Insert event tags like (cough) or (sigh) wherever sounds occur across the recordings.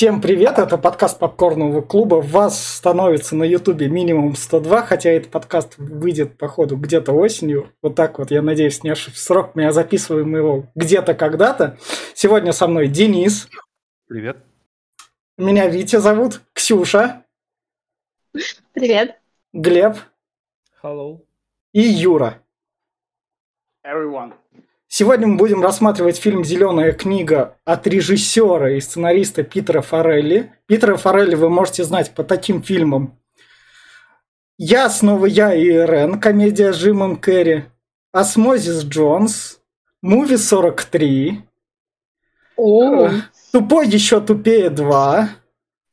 Всем привет, это подкаст Попкорного клуба. Вас становится на ютубе минимум 102, хотя этот подкаст выйдет, походу, где-то осенью. Вот так вот, я надеюсь, не ошибся срок. Мы записываем его где-то когда-то. Сегодня со мной Денис. Привет. Меня Витя зовут, Ксюша. Привет. Глеб. Hello. И Юра. Everyone. Сегодня мы будем рассматривать фильм «Зеленая книга» от режиссера и сценариста Питера Форелли. Питера Форелли вы можете знать по таким фильмам. «Я, снова я и Ирэн», комедия с Джимом Керри. «Осмозис Джонс», «Муви 43», О, «Тупой еще тупее 2»,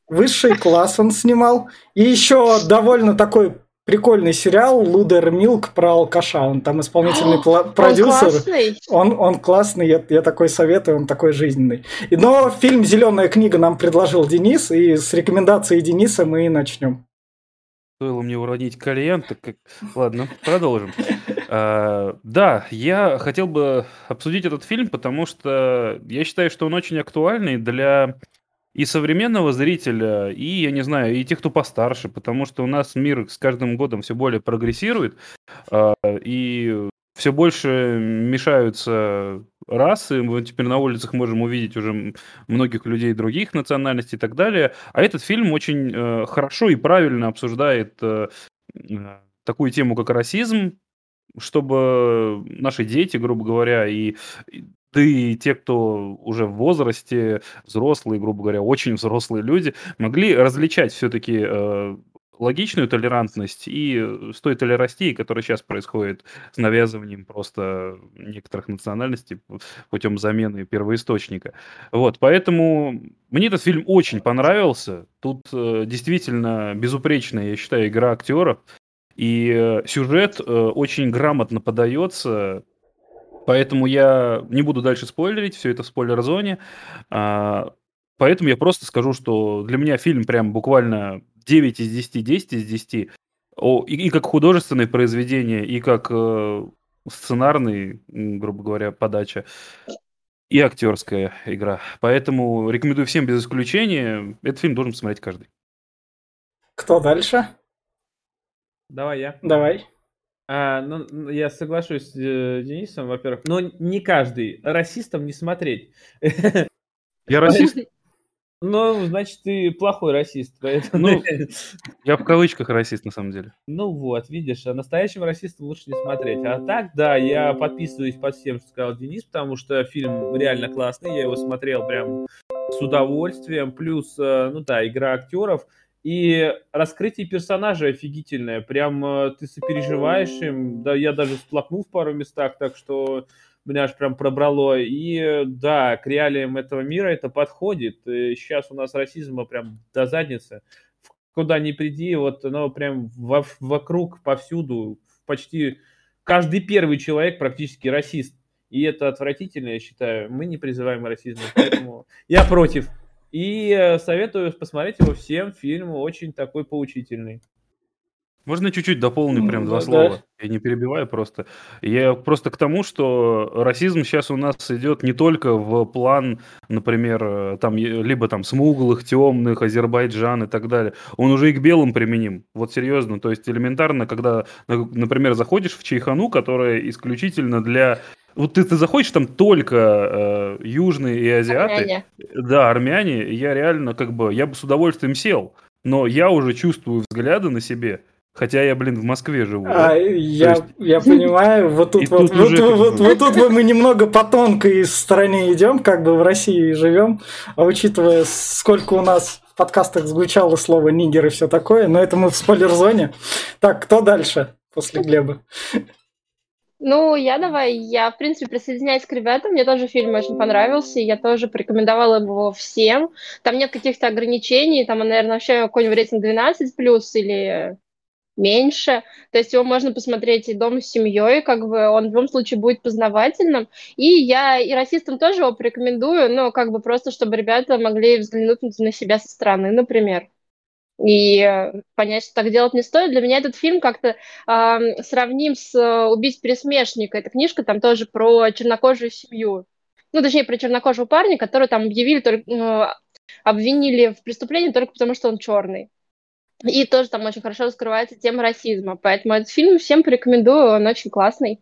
«Высший класс» он снимал. И еще довольно такой прикольный сериал «Лаудермилк» про алкаша. Он там исполнительный (gasps) он продюсер. классный. Он, он классный, я, я такой советую, он такой жизненный. И- Но фильм «Зеленая книга» нам предложил Денис, и с рекомендацией Дениса мы и начнем. Стоило мне уронить кальян, так как... Ладно, продолжим. А, Да, я хотел бы обсудить этот фильм, потому что я считаю, что он очень актуальный для и современного зрителя, и, я не знаю, и тех, кто постарше, потому что у нас мир с каждым годом все более прогрессирует, а, и все больше мешаются расы, мы теперь на улицах можем увидеть уже многих людей других национальностей и так далее. А этот фильм очень э, хорошо и правильно обсуждает э, такую тему, как расизм, чтобы наши дети, грубо говоря, и- да и те, кто уже в возрасте, взрослые, грубо говоря, очень взрослые люди, могли различать все-таки логичную толерантность и э, стоит ли расти, которая сейчас происходит с навязыванием просто некоторых национальностей путем замены первоисточника. Вот, поэтому мне этот фильм очень понравился. Тут э, действительно безупречная, я считаю, игра актеров. И э, сюжет э, очень грамотно подается, поэтому я не буду дальше спойлерить, все это в спойлер-зоне. А, Поэтому я просто скажу, что для меня фильм прям буквально 9 из 10, 10 из 10. О, и, и как художественное произведение, и как э, сценарный, грубо говоря, подача, и актерская игра. Поэтому рекомендую всем без исключения. Этот фильм должен посмотреть каждый. Кто дальше? Давай я. Давай. А, ну, я соглашусь с э, Денисом, во-первых. Но не каждый. Расистам не смотреть. (laughs) Я расист? Ну, значит, ты плохой расист. Поэтому... Ну, (laughs) Я в кавычках расист, на самом деле. Ну вот, видишь, а настоящим расистам лучше не смотреть. А так, да, я подписываюсь под всем, что сказал Денис, потому что фильм реально классный, я его смотрел прям с удовольствием. Плюс, э, ну да, игра актеров. И раскрытие персонажа офигительное. Прям э, ты сопереживаешь им. Да, я даже всплакнул в пару местах, так что меня аж прям пробрало. И э, да, к реалиям этого мира это подходит. Сейчас у нас расизма прям до задницы куда ни приди, вот оно прям во- вокруг, повсюду, почти каждый первый человек практически расист. И это отвратительно, я считаю. Мы не призываем к расизму, поэтому я против. И э, советую посмотреть его всем. Фильм очень такой поучительный. Можно чуть-чуть дополню прям два Да. слова? Я не перебиваю просто. Я просто к тому, что расизм сейчас у нас идет не только в план, например, э, там либо там смуглых, темных, Азербайджан и так далее. Он уже и к белым применим. Вот серьезно. То есть элементарно, когда, на- например, заходишь в чайхану, которая исключительно для... Вот ты, ты заходишь, там только э, южные и азиаты. армяне. Да, армяне, я реально как бы, я бы с удовольствием сел, но я уже чувствую взгляды на себе, хотя я, блин, в Москве живу. да. А, я, есть- я (laughs) понимаю, вот тут вот, тут вот, уже вот, вот, тут вот мы немного по тонкой стороне идем, как бы в России живем, а учитывая, сколько у нас в подкастах звучало слово нигер и все такое, но это мы в спойлер-зоне. Так, кто дальше после Глеба? Ну, я давай, я, в принципе, присоединяюсь к ребятам, мне тоже фильм очень понравился, я тоже порекомендовала его всем. Там нет каких-то ограничений, там, наверное, вообще какой-нибудь рейтинг 12 плюс или меньше. То есть его можно посмотреть и дома с семьей, как бы он в любом случае будет познавательным. И я и расистам тоже его порекомендую, но как бы просто, чтобы ребята могли взглянуть на себя со стороны, например. И э, понять, что так делать не стоит. Для меня этот фильм как-то ам, сравним с э, «Убить пересмешника». Эта книжка там тоже про чернокожую семью. Ну, точнее, про чернокожего парня, который там объявили только, э, обвинили в преступлении только потому, что он черный. И тоже там очень хорошо раскрывается тема расизма. Поэтому этот фильм всем порекомендую, он очень классный.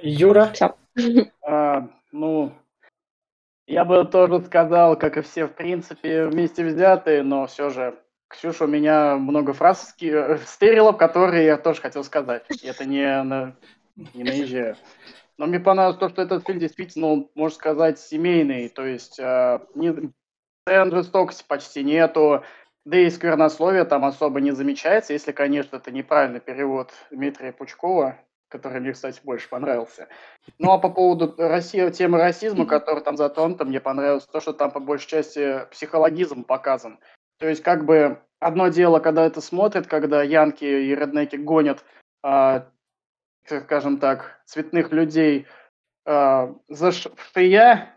Юра? Все. (laughs) А, ну, я бы тоже сказал, как и все, в принципе, вместе взятые, но все же, Ксюша, у меня много фраз стерила, которые я тоже хотел сказать. Это не, на, не наезжаю. Но мне понравилось то, что этот фильм действительно, он, можно сказать, семейный. То есть э, не, сцен жестокости почти нету, да и сквернословия там особо не замечается, если, конечно, это неправильный перевод Дмитрия Пучкова, который мне, кстати, больше понравился. Ну а по поводу России, темы расизма, который там затронута, мне понравилось то, что там по большей части психологизм показан. То есть как бы одно дело, когда это смотрят, когда янки и реднеки гонят, а, скажем так, цветных людей а, за ш- в шия,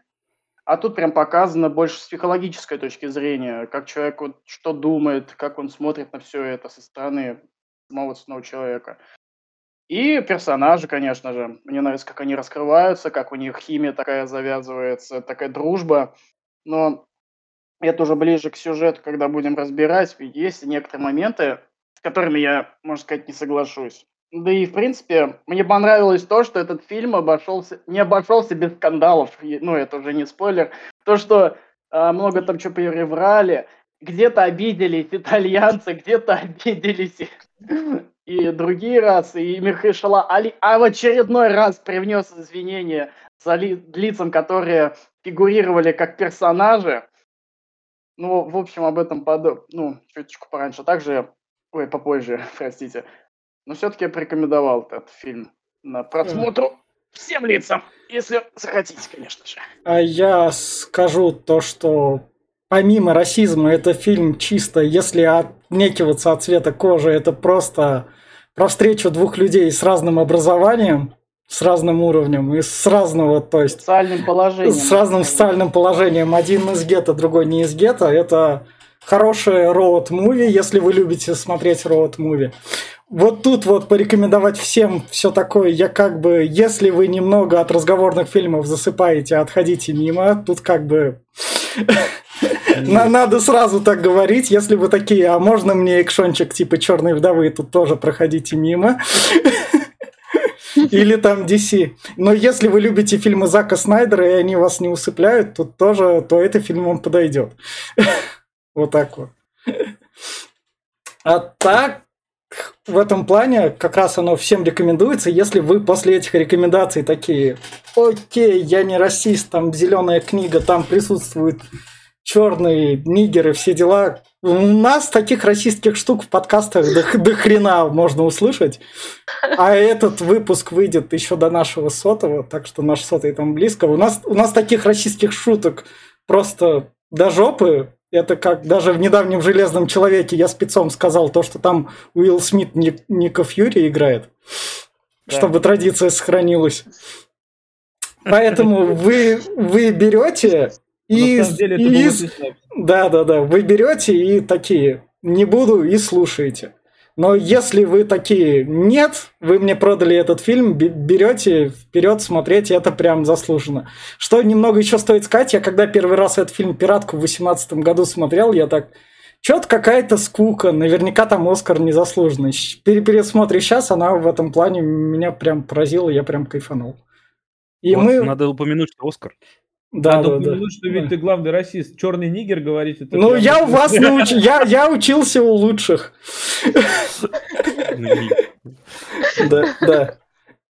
а тут прям показано больше с психологической точки зрения, как человек вот что думает, как он смотрит на все это со стороны самого цветного человека. И персонажи, конечно же. Мне нравится, как они раскрываются, как у них химия такая завязывается, такая дружба. Но это уже ближе к сюжету, когда будем разбирать. Есть некоторые моменты, с которыми я, можно сказать, не соглашусь. Да и, в принципе, мне понравилось то, что этот фильм обошелся, не обошелся без скандалов. Ну, это уже не спойлер. То, что а, много там что переврали, где-то обиделись итальянцы, где-то обиделись и, другие расы. И Михаила Али а в очередной раз привнес извинения за ли- лицам, которые фигурировали как персонажи. Ну, в общем, об этом подо... ну, чуточку пораньше. Также, ой, попозже, (laughs) простите. Но все-таки я порекомендовал этот фильм на просмотр всем лицам, если захотите, конечно же. А я скажу то, что помимо расизма, это фильм чисто, если отнекиваться от цвета кожи, это просто про встречу двух людей с разным образованием, с разным уровнем и с разного, то есть Социальным положением. с разным социальным положением. Один из гетто, другой не из гетто. Это хорошее роуд-муви, если вы любите смотреть роуд-муви. Вот тут вот порекомендовать всем все такое, я как бы, если вы немного от разговорных фильмов засыпаете, отходите мимо, тут как бы (laughs) на- надо сразу так говорить, если вы такие, а можно мне экшончик типа Черной вдовы, тут тоже проходите мимо. (laughs) Или там DC. Но если вы любите фильмы Зака Снайдера, и они вас не усыпляют, тут тоже, то это фильм вам подойдет. (laughs) Вот так вот. А так, в этом плане как раз оно всем рекомендуется, если вы после этих рекомендаций такие, окей, я не расист, там зеленая книга, там присутствуют черные нигеры, все дела. У нас таких расистских штук в подкастах до, до хрена можно услышать. А этот выпуск выйдет еще до нашего сотого, так что наш сотый там близко. У нас, у нас таких расистских шуток просто до жопы. Это как даже в недавнем «Железном человеке» я спецом сказал то, что там Уилл Смит Ник- Ника Фьюри играет, Да. чтобы традиция сохранилась. Поэтому вы, вы берете и, деле и из- да, да, да. Вы берете и такие, не буду, и слушаете. Но если вы такие, нет, вы мне продали этот фильм, бе- берете вперед смотреть, это прям заслуженно. Что немного еще стоит сказать, я когда первый раз этот фильм «Пиратку» в 2018 году смотрел, я так, что-то какая-то скука, наверняка там Оскар незаслуженный. При пересмотре сейчас она в этом плане меня прям поразила, я прям кайфанул. И Вот мы... Надо упомянуть, что Оскар. Да, Надо да, да. что ведь ты главный расист. Черный нигер говорить это. Ну, прям- я у вас (laughs) науч... я, я учился у лучших. Да, да.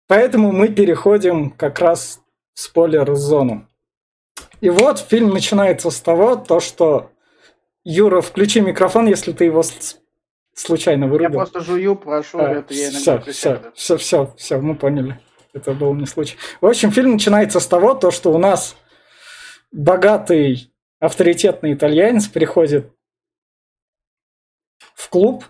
Поэтому мы переходим как раз в спойлер-зону. И вот фильм начинается с того, то, что Юра, включи микрофон, если ты его случайно Я вырубил. просто жую, прошу, это я все, все, все, все, мы поняли. Это был не случай. В общем, фильм начинается с того, то, что у нас богатый, авторитетный итальянец приходит в клуб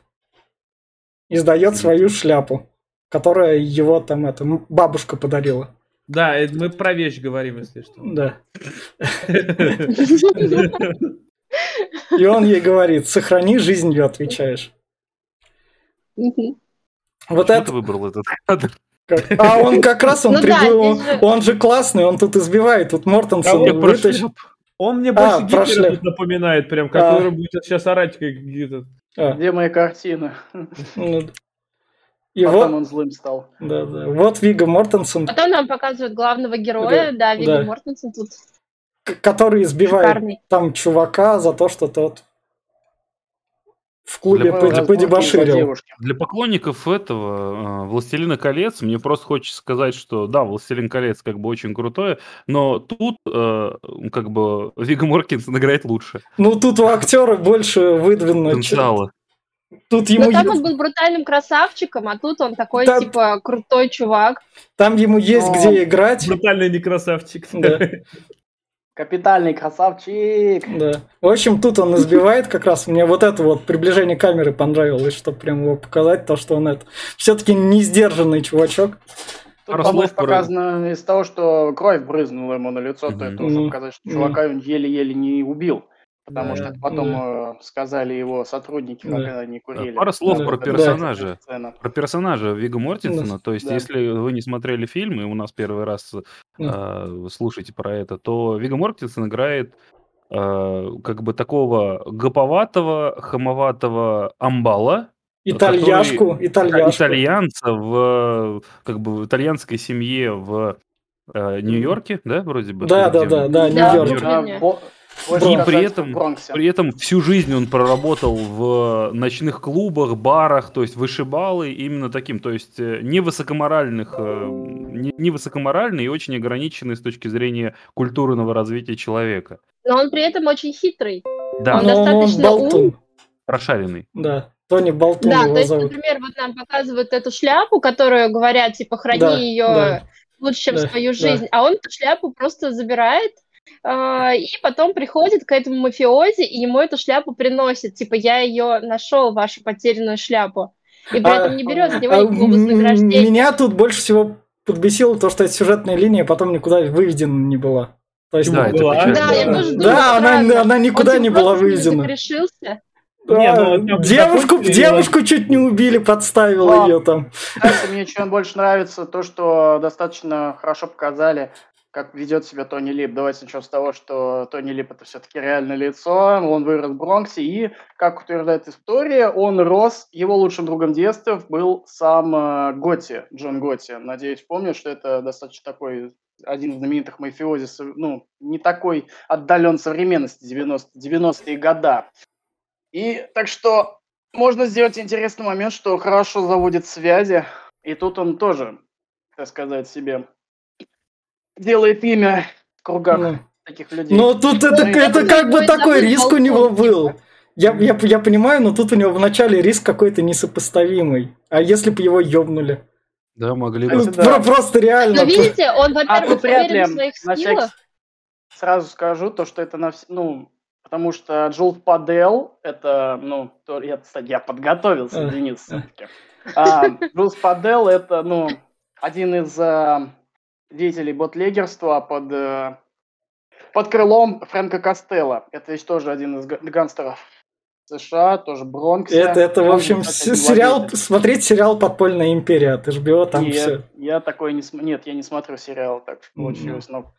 и сдает свою шляпу, которая его там это бабушка подарила. Да, это мы про вещь говорим, если что. Да. И он ей говорит, сохрани жизнь, ее отвечаешь. Вот это ты выбрал этот кадр? А он как раз он Ну да, прибыл, здесь же- он же классный, он тут избивает, тут Мортенсон про вытащил. Он мне А, больше Гитлера тут напоминает, прям, А. который будет сейчас орать, как где-то. А, Где мои картины? ну, И (laughs) Потом вот, он злым стал. да, да. Вот Вига Мортенсен, Потом нам показывают главного героя, да, Вигги да. Мортенсен тут к- который избивает шикарный. там чувака за то, что тот в клубе Для подебоширил. Для поклонников этого э, «Властелина колец» мне просто хочется сказать, что да, «Властелин колец» как бы очень крутое, но тут э, как бы Вига Моркинсон играет лучше. Ну, тут у актера больше выдвинуто. Потенциала. Тут Но ему, там е- он был брутальным красавчиком, а тут он такой, Да. типа, крутой чувак. там ему есть Но- где играть. Брутальный не красавчик. Да, (laughs) Капитальный красавчик. да. В общем, тут он избивает как раз. Мне вот это вот приближение камеры понравилось, чтобы прям его показать, то, что он это... Все-таки не сдержанный чувачок. Тут про- показано из того, что кровь брызнула ему на лицо, то это уже показать, что чувака он еле-еле не убил. Потому Да. что это потом э, сказали его сотрудники, Да. когда они курили. Пару слов Да. про Да. персонажа. Сцена. Про персонажа Вига Мортенсона. То есть, Да. если вы не смотрели фильм, и у нас первый раз э, вы слушаете про это, то Вига Мортенсон играет э, как бы такого гоповатого, хамоватого амбала, Итальяшку, который- итальяшку. итальянца в как бы в итальянской семье в э, Нью-Йорке, да, вроде бы? Да, да, да, да, Да, Нью-Йорк. Нью-Йорк. Больше И при этом-. При этом всю жизнь он проработал в ночных клубах, барах, то есть вышибалы именно таким, то есть э, не высокоморальных, э, не, не высокоморальный и очень ограниченный с точки зрения культурного развития человека. Но он при этом очень хитрый. Да, Он Но он достаточно болтун. прошаренный. Да, Тони Болтун Да, то есть, зовут. например, вот нам показывают эту шляпу, которую говорят, типа, храни Да, ее да. лучше, чем Да, свою да. жизнь. А он эту шляпу просто забирает, и потом приходит к этому мафиози, и ему эту шляпу приносит. Типа, я ее нашел, вашу потерянную шляпу. И при А- этом не берет за него А никакого вознаграждения. Меня тут больше всего подбесило то, что эта сюжетная линия потом никуда выведена не была. То есть, Да, была? печально. Да, я тоже да, она, она никуда Он, не типа, была выведена. решился. Не, Да, ну, там девушку, закончили, девушку чуть не убили, подставила Но- ее там. Кстати, мне чем больше нравится то, что достаточно хорошо показали, как ведет себя Тони Лип. Давайте начнем с того, что Тони Лип это все-таки реальное лицо, он вырос в Бронксе, и, как утверждает история, он рос, его лучшим другом детства был сам э, Готти, Джон Готти. Надеюсь, помню, что это достаточно такой один из знаменитых мафиози, ну, не такой отдален современности 90, 90-е года. И так что можно сделать интересный момент, что хорошо заводит связи, и тут он тоже, так сказать, себе делает имя в кругах Ну. таких людей. Но тут это, Ну, это это как бы такой риск у него был. Я, я, я понимаю, но тут у него вначале риск какой-то несопоставимый. А если бы его ёбнули? Да, могли бы. Ну, да. про- Просто реально. Но видите, он, а во-первых, ли уверен в своих на всякий силах. с- сразу скажу то, что это на вс- ну потому что Джулс Падел это ну то, я, кстати, я подготовился, А, Денис, а. все-таки. А, Джулс Падел это ну один из а, деятелей ботлегерства под э, под крылом Фрэнка Костелла. Это ведь тоже один из га- гангстеров США, тоже Бронкса. Это, это в общем, с- сериал, владелец. смотреть сериал «Подпольная империя» от HBO, там Нет, все. я такой не Нет, я не смотрю сериал, так Мгм. получилось. Но...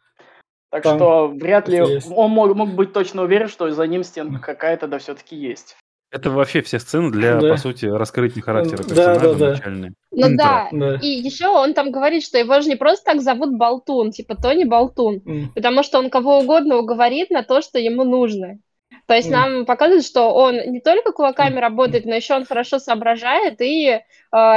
Так Там что вряд ли это есть. он мог, мог быть точно уверен, что за ним стенка какая-то да все-таки есть. Это вообще все сцены для, Да. по сути, раскрытия характера Да, персонажа да, да. начальные. Ну Интро. да. Да. И еще он там говорит, что его же не просто так зовут Болтун, типа Тони Болтун, М. потому что он кого угодно уговорит на то, что ему нужно. То есть Мгм. нам показывают, что он не только кулаками работает, но еще он хорошо соображает и э,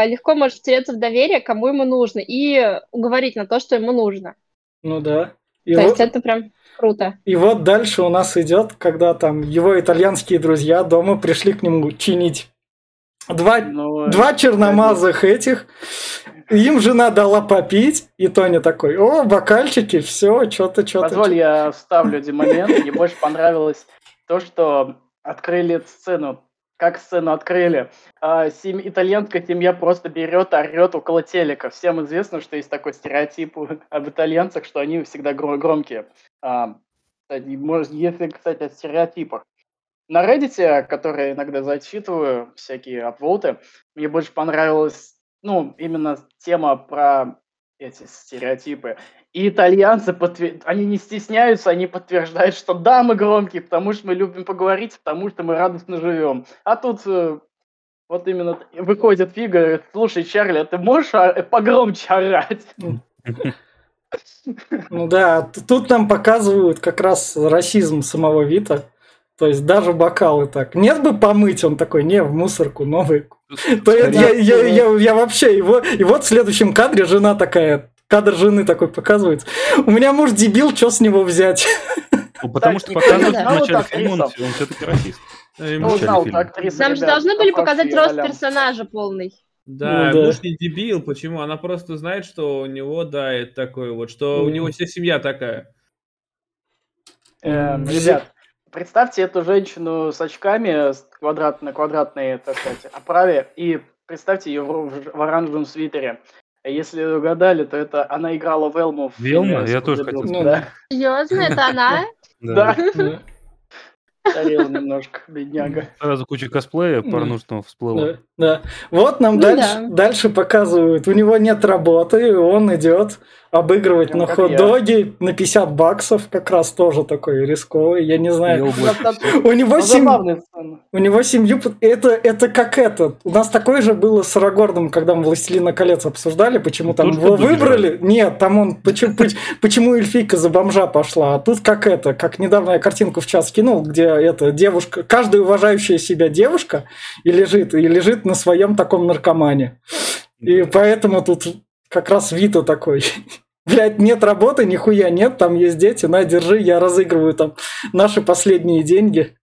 легко может втереться в доверие, кому ему нужно, и уговорить на то, что ему нужно. Ну да. И То вот, есть это прям круто. и вот дальше у нас идет, когда там его итальянские друзья дома пришли к нему чинить. Два, Но, два черномазых этих. Им жена дала попить, и Тоня такой, о, бокальчики, все, что-то, что-то. Позволь, я вставлю один момент. Мне больше понравилось то, что открыли эту сцену. Как сцену открыли? А, сем- итальянская семья просто берет, орет около телека. Всем известно, что есть такой стереотип (laughs) об итальянцах, что они всегда гро- громкие. А, может, если, кстати, о стереотипах. На Reddit, который иногда зачитываю, всякие апвоты, мне больше понравилась, ну, именно тема про эти стереотипы. И итальянцы, подтвер- они не стесняются, они подтверждают, что да, мы громкие, потому что мы любим поговорить, потому что мы радостно живем. А тут э, вот именно выходит Фига, говорит, слушай, Чарли, а ты можешь а, погромче орать? Ну да, тут нам показывают как раз расизм самого Вита. То есть даже бокалы так. Нет бы помыть, он такой, не, в мусорку новый. То я, я, я, я, я вообще его... И вот в следующем кадре жена такая, кадр жены такой показывается. У меня муж дебил, что с него взять? Ну, потому что показывают в начале фильма, он, все-таки расист. Ну, Нам же должны были по показать рост персонажа полный. Да, Ну да. муж не дебил. Почему? Она просто знает, что у него, да, это такое вот, что у него вся семья такая. Эм, Ребят, представьте эту женщину с очками, с квадратной, квадратной, так сказать, оправе, и представьте ее в, в- в оранжевом свитере. Если угадали, то это она играла Велму в Велма? фильме Я тоже хотел сказать. Да, Серьезно, это она? (laughs) да, старел немножко, бедняга. Сразу куча косплея порнушного всплыла. да, да. Вот нам Ну дальше, да. дальше показывают. У него нет работы, он идет обыгрывать Прям на хот-доги на 50 баксов. Как раз тоже такой рисковый. Я не знаю. У него Ну, семь... У него семью... Это, это как это. У нас такое же было с Арагорном, когда мы «Властелина колец» обсуждали, почему там Тоже его выбрали. Нет, там он... Почему, поч- почему эльфийка за бомжа пошла? А тут как это, как недавно я картинку в час кинул, где это девушка, каждая уважающая себя девушка и лежит, и лежит на своем таком наркомане. И поэтому тут как раз Вита такой. (laughs) Блять, нет работы, нихуя нет, там есть дети, на, держи, я разыгрываю там наши последние деньги.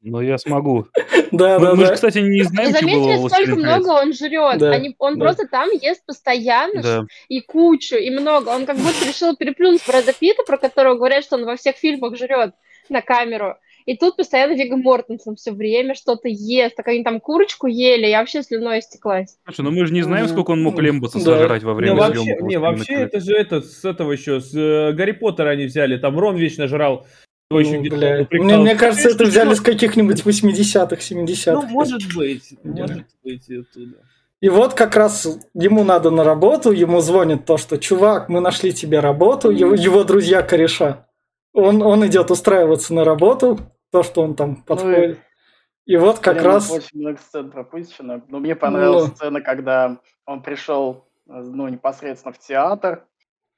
Но я смогу. (laughs) Да, Мы, да, мы же, да. кстати, не Вы знаем, что было заметили, у сколько много он жрет? Да, Они- он да. просто там ест постоянно Да. и кучу, и много. Он как будто решил переплюнуть Брэда Питта, про которого говорят, что он во всех фильмах жрет на камеру. И тут постоянно Вига Мортенсен все время что-то ест. Так они там курочку ели, я вообще слюной истеклась. Слушай, ну мы же не знаем, сколько он мог лембаса Да. сожрать во Не, время вообще, съемок не, «Властелина вообще колец». это же это с этого еще, с э, Гарри Поттера они взяли, там Рон вечно жрал. Ну. Мне, мне кажется, это взяли ну, с каких-нибудь 80-х, 70-х. Ну, может быть, может быть и оттуда. И вот как раз ему надо на работу, ему звонит то, что «Чувак, мы нашли тебе работу», его, его друзья кореша. Он, он идет устраиваться на работу, то, что он там подходит. И вот как раз... Очень много сцен пропущено. Но мне понравилась Ну. сцена, когда он пришел ну, непосредственно в театр.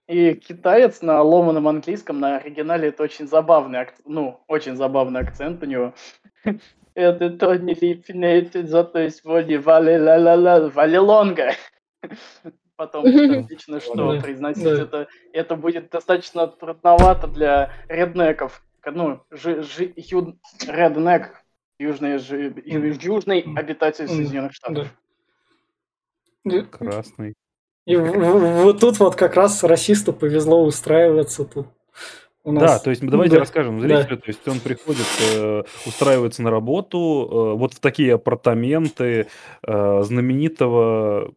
И китаец на ломаном английском, на оригинале это очень забавный, ак- ну, очень забавный акцент у него. (laughs) Это то не липнет, зато есть води вали ла ла ла валилонга. (laughs) Потом (laughs) отлично, что произносить это, это будет достаточно трудновато для реднеков. Ну, жи, жи, ю- реднек, южный, ю- южный обитатель Соединенных Штатов. И, Красный. и вот тут вот как раз расисту повезло устраиваться тут. У нас. Да, то есть мы давайте Да, расскажем да. зрителю. То есть он приходит, э, устраивается на работу, э, вот в такие апартаменты э, знаменитого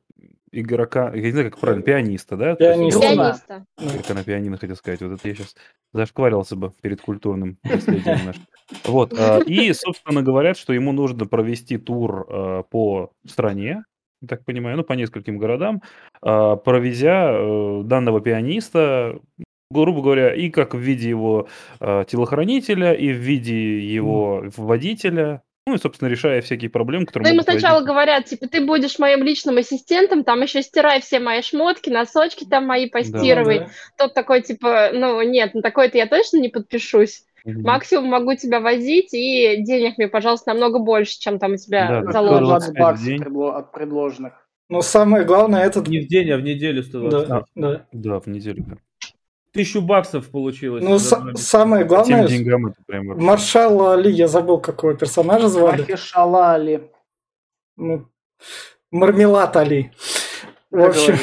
игрока, я не знаю, как правильно, пианиста, да? Пианиста. Пианиста. Только на пианино хотел сказать. Вот это я сейчас зашкварился бы перед культурным наследием нашим. Вот. а, И, собственно, говорят, что ему нужно провести тур а, по стране, так понимаю, ну, по нескольким городам, а, провезя э, данного пианиста, грубо говоря, и как в виде его телохранителя, и в виде его водителя, ну, и, собственно, решая всякие проблемы, Ну, которые ему могут сначала возникнуть. говорят, типа, ты будешь моим личным ассистентом, там еще стирай все мои шмотки, носочки там мои постирывай. Да. Тот такой, типа, ну, нет, на такой-то я точно не подпишусь. Мгм. Максимум могу тебя возить, и денег мне, пожалуйста, намного больше, чем там у тебя Да, заложено. 120 25 в баксов день. предло- от предложенных. Но самое главное этот... Не в день, а в неделю 120. Да, да. Да, в неделю. да. Тысячу баксов получилось. Ну, месяца. самое главное, деньгам это прям вообще. маршал Али, я забыл, какого персонажа звали. Махишалали. Ну, Мармелад Али. В общем.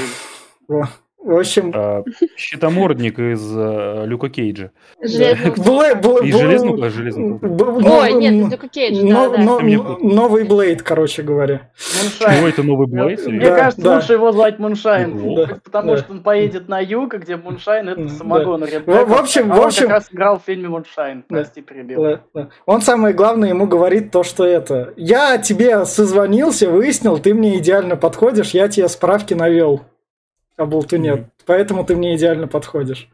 В общем, А, щитомордник из э, Люка Кейджа. Железный И а. Б- Ой, нет, Люка Кейдж, но- да, да. но- Мне но- Новый Блейд, короче говоря. Муншайн. Чего это новый Блейд? Мне Да, кажется, да. лучше его звать Муншайн. Потому Да. что он поедет на юг, где Муншайн это Да. самогон. В- реднеков. в общем- А в он общем- как раз играл в фильме Муншайн. Да. Прости, перебил. Да, да. Он самое главное ему говорит то, что это. Я тебе созвонился, выяснил, ты мне идеально подходишь, я тебе справки навел. А болту нет. Поэтому ты мне идеально подходишь.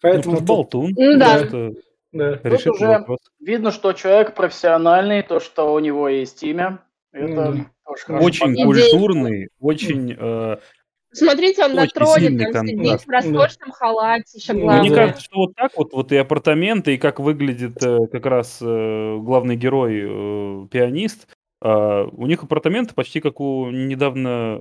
Поэтому ну, тут- болтун. Ну да. Это да. решит уже- вопрос. Видно, что человек профессиональный, то, что у него есть имя. Это Ну, тоже хорошо Очень показывает. Идея. культурный, очень... э, Смотрите, он на Очень троне сильный там контраст. сидит в роскошном халате, еще Ну, Мне главное. да. кажется, что вот так вот, вот и апартаменты, и как выглядит э, как раз э, главный герой, э, пианист, а, у них апартаменты почти как у недавно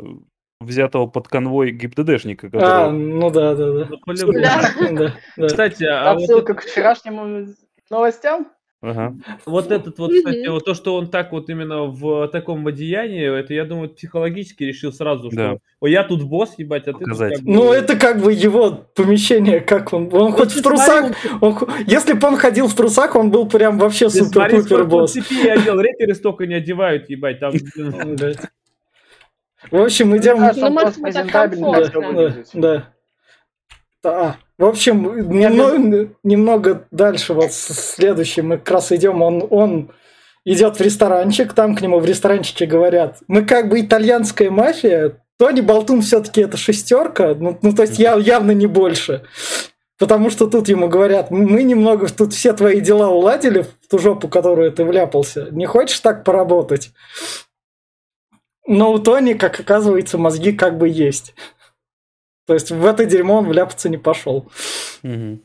взятого под конвой ГИБДДшника, А, который... ну да, да, да. Ну. Да. Да, да. Кстати, а вот Отсылка к вчерашним новостям. Ага. Вот этот вот, кстати, вот то, что он так вот именно в таком одеянии, это, я думаю, психологически решил сразу, Да. что «О, я тут босс, ебать, а ты Показать. как бы...» Ну, это как бы его помещение, как он. Он хоть в трусах. он если бы он ходил в трусах, он был прям вообще смотри, супер-пупер сколько босс. цепей одел, рэперы столько не одевают, ебать, там... (laughs) В общем, идем. Кажется, он Ну, может, ему так комфортно. Да, да. Да. В общем, немного, немного дальше, вот следующий, мы как раз идем, он, он идет в ресторанчик, там к нему в ресторанчике говорят, мы как бы итальянская мафия, Тони Болтун все-таки это шестерка, ну, ну, то есть я, явно не больше. Потому что тут ему говорят, мы немного тут все твои дела уладили в ту жопу, которую ты вляпался. Не хочешь так поработать? Но у Тони, как оказывается, мозги как бы есть. То есть в это дерьмо он вляпаться не пошел. А,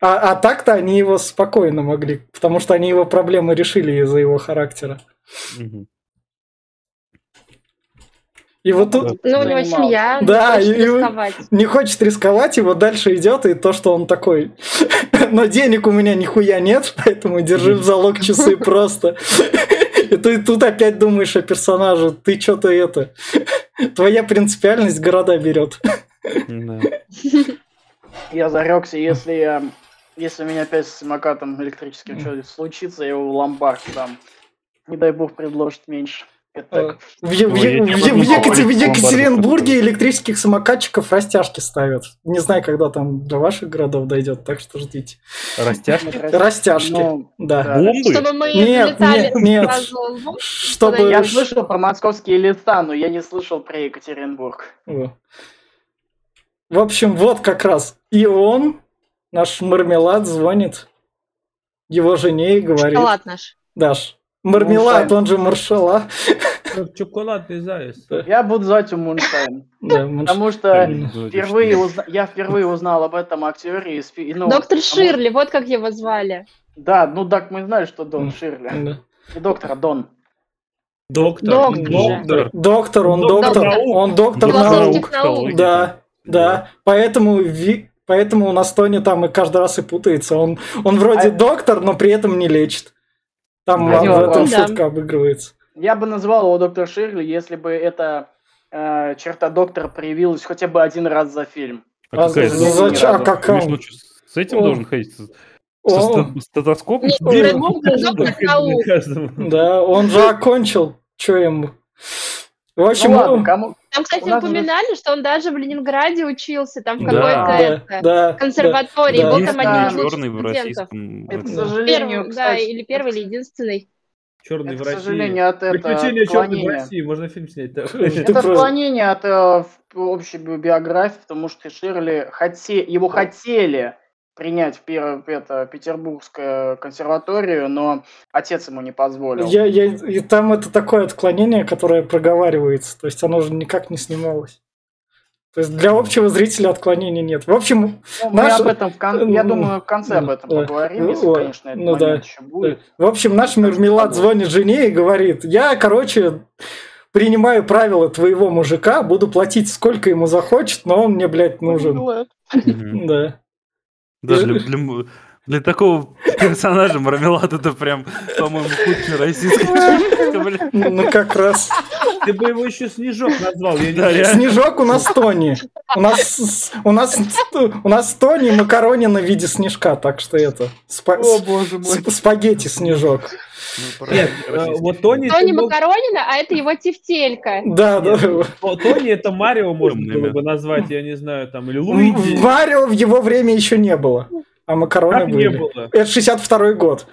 а так-то они его спокойно могли, потому что они его проблемы решили из-за его характера. И вот тут Ну, у него семья, Да, не хочет и- рисковать. не хочет рисковать, и вот дальше идет, и то, что он такой, (laughs) но денег у меня нихуя нет, поэтому держи в залог часы (laughs) просто. И (laughs) ты тут опять думаешь о персонаже, ты что-то это, (laughs) твоя принципиальность города берет. Да. (laughs) Я зарекся, если я... Если у меня опять с самокатом электрическим что-то случится, я его в ломбард там. Не дай бог предложит меньше. В, говорить, Екатеринбурге электрических самокатчиков растяжки ставят. Не знаю, когда там до ваших городов дойдет, так что ждите. Растяжки? Растяжки. Ну, Да. Чтобы мы Нет, нет. Чтобы... Я слышал про московские леса, но я не слышал про Екатеринбург. В общем, вот как раз. И он, наш мармелад, звонит его жене и говорит... Шоколад наш. Даш, мармелад, он же маршала. Как чоколадный заяц. Я буду звать его Муншайн. Да, Мунш- Потому что впервые узна- я впервые узнал об этом актере из ну, Доктор потому- Ширли, вот как его звали. Да, ну так мы знаем, что Дон. Ширли. Да. И доктора Дон. Доктор. Доктор же. Доктор. Доктор, он Доктор он доктор наук. наук. Да, да. Поэтому, поэтому у нас Тони там и каждый раз и путается. Он, он вроде А- доктор, но при этом не лечит. Там Да, этом вопрос. Да. шутка обыгрывается. Я бы назвал его доктор Ширли, если бы эта э, черта доктора проявилась хотя бы один раз за фильм. А какая за- разница? зачем? А как Миш, он? ну с этим Он- должен ходить? Со стетоскопом? (laughs) Да, он же окончил. Че ему? В общем, ну ладно, ну, кому... Там, кстати, У нас же- упоминали, что он даже в Ленинграде учился, там в Да. какой-то да, да, консерватории, да. был там один из Черный лучших в российском... Это, к сожалению, Первый, да, или первый, или единственный. Черный это, в к России. сожалению, от этого Приключения черных в. России. Можно фильм снять. Ты Это отклонение от э, общей би- биографии, потому что Ширли хоте... его хотели принять в пер- это, Петербургскую консерваторию, но отец ему не позволил. Я, я, и там это такое отклонение, которое проговаривается. То есть оно же никак не снималось. То есть для общего зрителя отклонения нет. В общем, Ну, мы наш- об этом, в кон- я ну, думаю, в конце об этом поговорим, если, Ну, конечно, этот ну да. момент еще будет. в общем, наш мармелад звонит жене и говорит, я, короче, принимаю правила твоего мужика, буду платить сколько ему захочет, но он мне, блядь, нужен. (laughs) Да. Да, для, для м- для такого персонажа Мармелад это прям, по-моему, худший российский. (laughs) (laughs) Ну, как раз. Ты бы его еще Снежок назвал. Я не Да, знаю. реально. Снежок у нас Тони. У нас, у нас, у нас Тони макаронина в виде снежка, так что это... спа- О, боже мой. сп- спагетти снежок. Ну, пора Нет, э, вот Тони, Тони мог- Макаронина, а это его тефтелька. Да, да. О, Тони это Марио можно было бы назвать, я не знаю, там, или Луиджи. Марио в его время еще не было, а макароны Как не были. было? Это 62 год.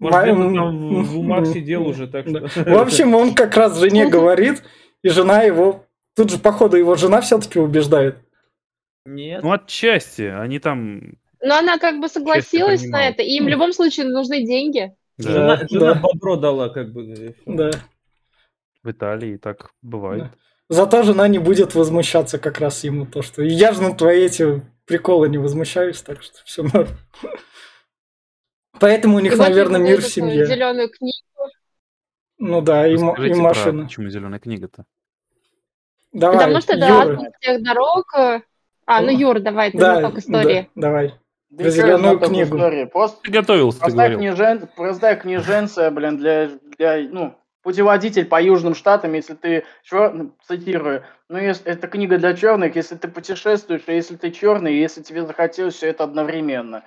Может, где-то М, там (laughs) в умах сидел уже, так что... В общем, он как раз жене говорит, и жена его Тут же, походу, его жена все-таки убеждает. Нет. Ну, отчасти. Они там... Но она как бы согласилась на это, и им в любом случае нужны деньги. Да, Жена, Да, жена да. бобро дала, как бы. Да. в Италии так бывает. Да. Зато жена не будет возмущаться как раз ему то, что я же на твои эти приколы не возмущаюсь, так что все норм. Поэтому у них, И наверное, мир в семье. Зеленую книгу. Ну да, и, и Расскажите про машина. почему зеленая книга-то? Давай, Потому что это Юра. азбука всех дорог. э, А, ну Юр, давай, ты Да, знаток истории. да, давай. Да Про знаток книгу. истории? Просто Ты готовился, ты простая, говорил. книжен... простая книженция, блин, для, для, ну, путеводитель по Южным Штатам, если ты, чё, ну, цитирую, ну, если, это книга для черных, если ты путешествуешь, и если ты черный, и если тебе захотелось все это одновременно.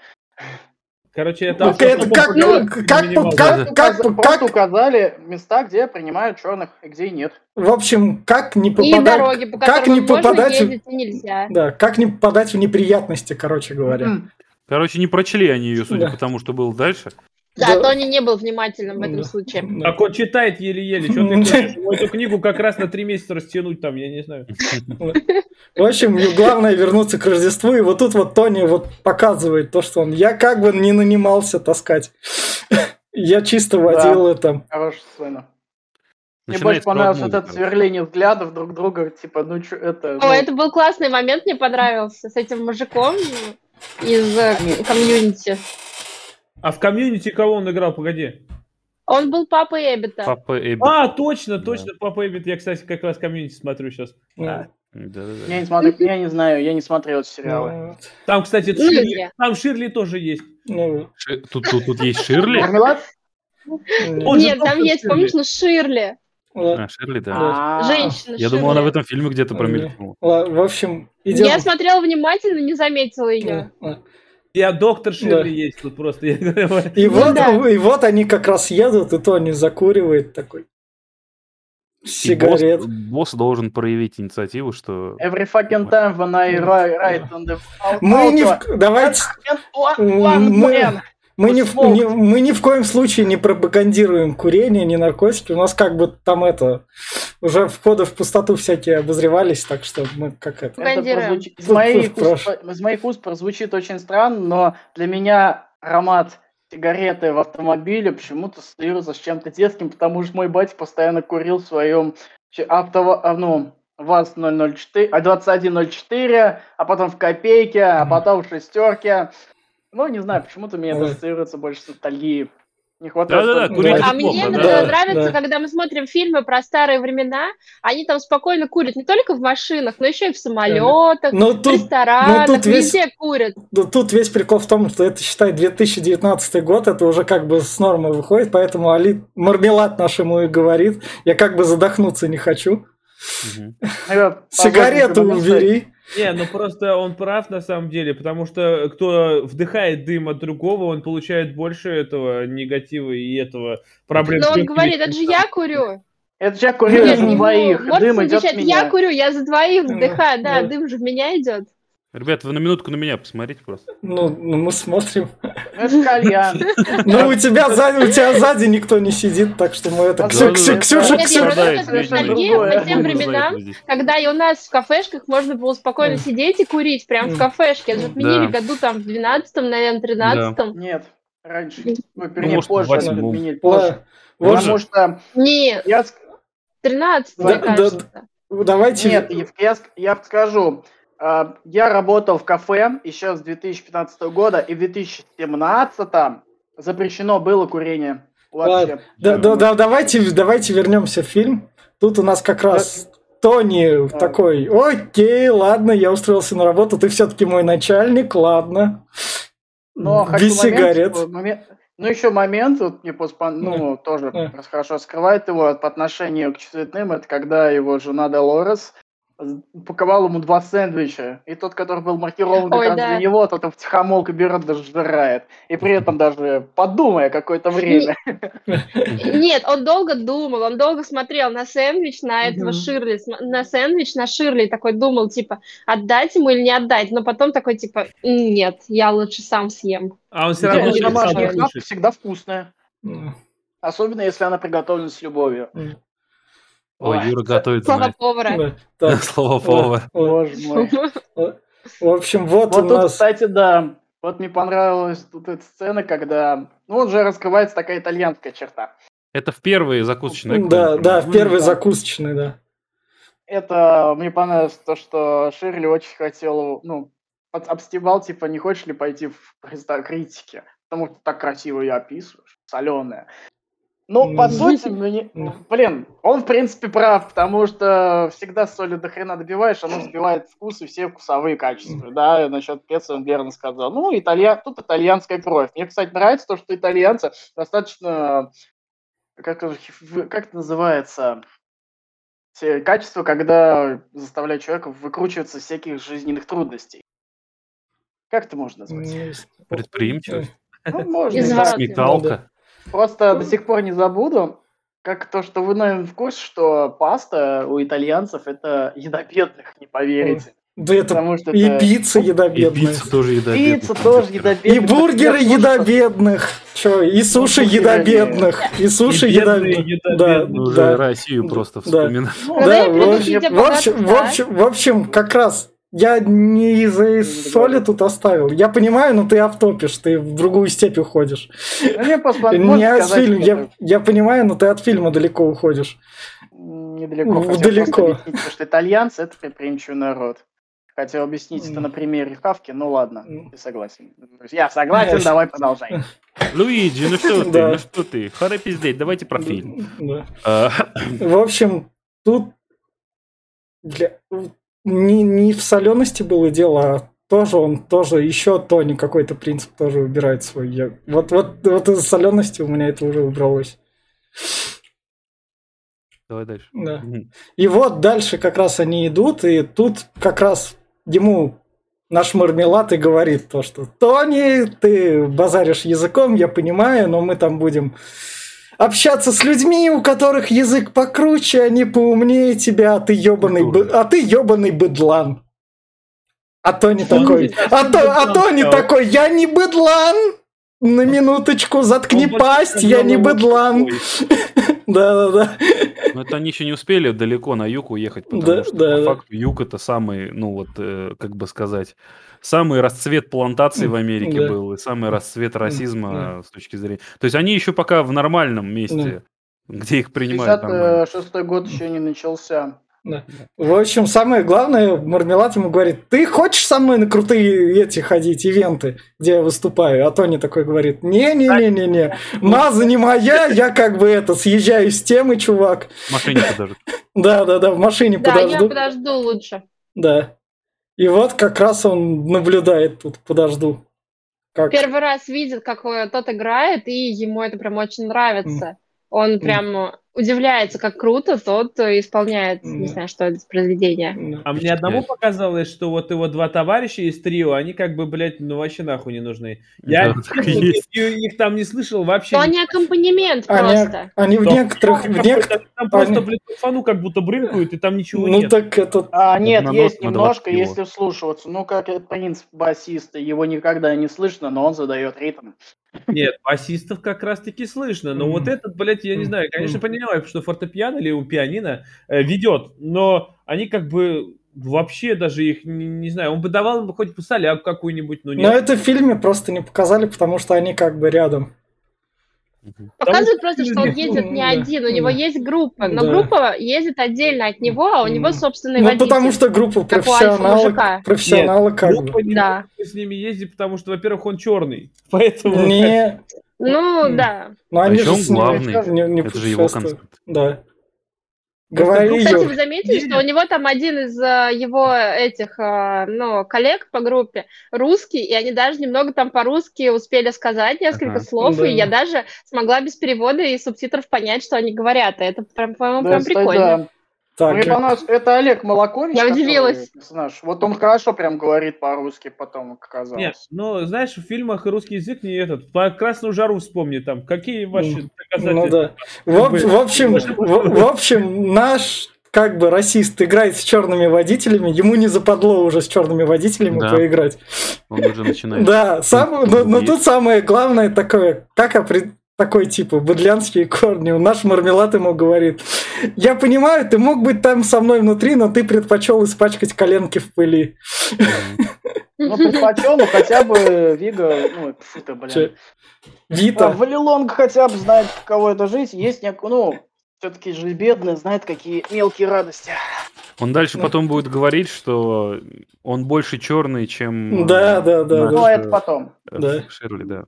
Короче, это... Ну, это как, ну, не как, как, как, Просто как, указали места, где принимают черных, и где нет. в общем, как не И попадать, дороги, по как не попадать, в- ездить и нельзя. да, как не попадать в неприятности, короче говоря. Короче, не прочли они ее, судя Да. по тому, что было дальше. Да, Да. Тони не был внимательным в этом Да. случае. Так он читает еле-еле. Что ты (laughs) хочешь? Эту книгу как раз на три месяца растянуть там, я не знаю. В общем, главное вернуться к Рождеству, и вот тут вот Тони вот показывает то, что он, я как бы не нанимался таскать. (laughs) Я чисто водил это. Хорошая сцена. Мне больше понравилось вот это сверление взглядов друг друга, типа, ну что это... О, ну, это был классный момент, мне понравился, с этим мужиком из э, комьюнити. А в комьюнити кого он играл? Погоди. Он был папой Эбеда. Папа Эбеда. А, точно, Да. точно, Папа Эбеда. Я, кстати, как раз Community смотрю сейчас. Ну, Я Да-да-да. не смотрю, я не знаю, я не смотрел эти сериалы. ну, Там, кстати, Ну, Ширли, там Ширли тоже есть. ну, Ши- Тут, тут, тут есть Ширли? Мармелад? Нет, там есть, Ширли. помнишь, ну Ширли. А, Ширли, да. Женщина Я думал, она в этом фильме где-то Да. промелькнула. ла- В общем, идем. Я смотрела внимательно, не заметила ее. Я доктор Ширли Да. есть тут просто. Я говорю, И Ну вот, да. и вот они как раз едут, и Тони закуривает такой сигарет. Босс, босс должен проявить инициативу, что... Every fucking time when I ri- write on the Мы не. Давайте... and one- one Мы. Мы, ни в, не- мы ни в коем случае не пропагандируем курение, ни наркотики. У нас как бы там это... Уже входы в пустоту всякие обозревались, так что мы как это... Это (laughs) из, моих уст, моих прозвучит очень странно, но для меня аромат сигареты в автомобиле почему-то ассоциируется с чем-то детским, потому что мой батя постоянно курил в своем авто, а, ну, ВАЗ-004, а 2104, а потом в копейке, а потом в шестерке. Ну, не знаю, почему-то мне это ассоциируется больше с ностальгией. Не хватает... Только- курить Да. А мне да. нра- нравится, да. когда мы смотрим фильмы про старые времена, они там спокойно курят не только в машинах, но еще и в самолетах, Но в тут, ресторанах, ну, тут весь- везде курят. да тут весь прикол в том, что это, считай, 2019 год, это уже как бы с нормы выходит, поэтому Али мармелад нашему и говорит, я как бы задохнуться не хочу. Сигарету убери. Не, ну просто он прав на самом деле, потому что кто вдыхает дым от другого, он получает больше этого негатива и этого проблем. Но он говорит, это же я курю. Это же я курю за ему двоих, дым идет. Я курю, я за двоих Да, вдыхаю, да, да. дым же в меня идет. Ребят, вы на минутку на меня посмотрите просто. Ну, ну, мы смотрим. Это кальян. Ну, у тебя сзади, у тебя сзади никто не сидит, так что мы это... Ксюша, Нет, Ксю- я Страдает просто вечно. ностальгия по Другое. тем временам, когда и у нас в кафешках можно было спокойно сидеть и курить, прям в кафешке. Это же отменили году там в 12-м, наверное, 13-м. Нет, раньше. Ну, вернее, позже отменили. позже. Потому что Нет, я, ск- 13 Да, мне да, кажется. давайте... Нет, я скажу. А, Я работал в кафе еще с 2015 года, и в 2017 запрещено было курение. Вообще. Ладно. Да, да, да, давайте, давайте вернемся в фильм. Тут у нас как раз Тони Да. такой, окей, ладно, я устроился на работу, ты все-таки мой начальник, ладно. Но Без момент, сигарет. что момент- ну, еще момент, вот мне просто, пон- ну, тоже Да. раз хорошо скрывает его по отношению к цветным, это когда его жена Долорес упаковал ему два сэндвича, и тот, который был маркирован как Ой, раз да. для него, тот в тихомолку берет, даже жрает. И при этом даже подумая какое-то время. Нет, он долго думал, он долго смотрел на сэндвич, на этого. Ширли, на сэндвич, на Ширли, такой думал, типа, отдать ему или не отдать, но потом такой, типа, «М, нет, я лучше сам съем. А он все равно домашняя всегда вкусная. Особенно, если она приготовлена с любовью. Ой, Ой, Юра готовит знать. (laughs) повара. Слово повар. вот, Боже мой. В общем, вот, Вот у тут, нас... кстати, да. Вот мне понравилась тут эта сцена, когда... Ну, уже раскрывается такая итальянская черта. Это в первые закусочные. я Да, да, в первый да. закусочный, да. Это мне понравилось то, что Ширли очень хотел, ну, обстебал, типа, не хочешь ли пойти в места критики? Потому что так красиво ее описываешь, соленая. Ну, по сути, мне, блин, он в принципе прав, потому что всегда соли до хрена добиваешь, оно сбивает вкус и все вкусовые качества, да, и насчет пецы он верно сказал. Ну, италья... тут итальянская кровь. Мне, кстати, нравится то, что итальянцы достаточно, как, это- как это называется, те качества, когда заставляют человека выкручиваться из всяких жизненных трудностей. Как это можно назвать? Предприимчивость. Ну, можно. Из и. Просто до сих пор не забуду, как то, что вы, наверное, в курсе, что паста у итальянцев это еда бедных, не поверите. Да это Потому что и это... пицца И едобедная. пицца тоже еда Пицца бедных. тоже еда И бедных. бургеры Так я еда бедных. Че, и суши бургеры еда бедных. И суши И еда бедных. еда Да, бедных. Уже да. Россию просто. Ну, Да, и в общем, в общем, как раз я не из-за соли тут оставил. Я понимаю, но ты автопишь, ты в другую степь уходишь. ну, мне Не от это я, я понимаю, но ты от фильма далеко уходишь. недалеко. в- Хотел далеко. объяснить, потому что итальянцы это предприимчивый народ. Хотел объяснить это на примере Хавки, ну ладно, ты согласен. Я согласен, давай продолжай. (laughs) Луиджи, ну что ты, ну что ты? Харе пиздеть, давайте про фильм. А, В общем, тут для... не, не в солености было дело, а тоже он тоже еще Тони какой-то принцип тоже выбирает свой. Я- Вот, вот, вот из солености у меня это уже убралось. Давай дальше. Да. И вот дальше как раз они идут, и тут как раз ему наш мармелад и говорит то, что Тони, ты базаришь языком, я понимаю, но мы там будем общаться с людьми, у которых язык покруче, они поумнее тебя, а ты ебаный, бы- а ты ебаный быдлан. А Тони Он такой, а, то, а Тони стал. такой, я не быдлан, на минуточку, заткни пасть, я не быдлан. (laughs) Да-да-да. Но это они еще не успели далеко на юг уехать, потому Да, что да, по да. факту юг это самый, ну вот, э, как бы сказать, самый расцвет плантаций в Америке Да. был, и самый расцвет расизма Да. с точки зрения... То есть они еще пока в нормальном месте, где их принимают нормально. 56 год еще не начался. В общем, самое главное, Мармелад ему говорит, ты хочешь со мной на крутые эти ходить, ивенты, где я выступаю? А Тони такой говорит, не-не-не-не-не, маза не моя, я как бы это, съезжаю с темы, чувак. В машине подождут. (laughs) Да-да-да, в машине Да, я подожду. подожду лучше. Да. И вот как раз он наблюдает тут, подожду. Как... Первый раз видит, как э, тот играет, и ему это прям очень нравится. Он прям э, удивляется, как круто тот э, исполняет, не Мгм. знаю, что это за произведение. А мне одному показалось, что вот его два товарища из трио, они как бы, блядь, ну вообще нахуй не нужны. Я Да, их, там не слышал вообще. То они аккомпанемент Они, просто. они в Да. некоторых... В нек... Там просто, они- блядь, фану как будто брынкают, и там ничего Ну нет. так это... А, нет, есть немножко, если вслушиваться. Ну, как это принцип басиста, его никогда не слышно, но он задает ритм. Нет, басистов как раз-таки слышно, но вот этот, блядь, я не знаю, конечно, понимаю, что фортепиано или у пианино э, ведет, но они как бы вообще даже их, не, не знаю, он бы давал им хоть бы соляк какую-нибудь, но Но нет. это в фильме просто не показали, потому что они как бы рядом. Показывает просто, что он ездит не один, у него есть группа, но Да. группа ездит отдельно от него, а у него собственный Ну, водитель. потому что группа Как профессионалы, профессионалы как Группа бы. не Да. с ними ездить, потому что, во-первых, он черный, (laughs) поэтому... Не, Ну, да. ну А они же он с ними главный. не, не Это же его концепт. Да. Говори, Кстати, вы заметили, что у него там один из э, его этих, э, ну, коллег по группе русский, и они даже немного там по-русски успели сказать несколько Ага. слов, Да. и я даже смогла без перевода и субтитров понять, что они говорят. И это прям, по-моему, Да, прям прикольно. да. Так, Мне понравилось, это Олег Молокович. Я удивилась. персонаж. Вот он хорошо прям говорит по-русски потом, как оказалось. Нет, ну, знаешь, в фильмах русский язык не этот. По красную жару вспомни там. Какие ваши ну доказательства? да. В, в общем, в, в общем, наш как бы расист играет с черными водителями, ему не западло уже с черными водителями Да. поиграть. Он уже начинает. Да, сам, но, но тут самое главное такое, как опре- такой типа быдлянские корни. Наш мармелад ему говорит, Я понимаю, ты мог быть там со мной внутри, но ты предпочел испачкать коленки в пыли. Ну, предпочел, но хотя бы Вига, ну, фу ты, блин. Че? А, Вита. Валилонг хотя бы знает, каково это жить. Есть, няк- ну, все-таки же бедный, знает, какие мелкие радости. Он дальше Ну. потом будет говорить, что он больше черный, чем... Да, да, да, Ну, да. это потом. э, Да. Ширли, да.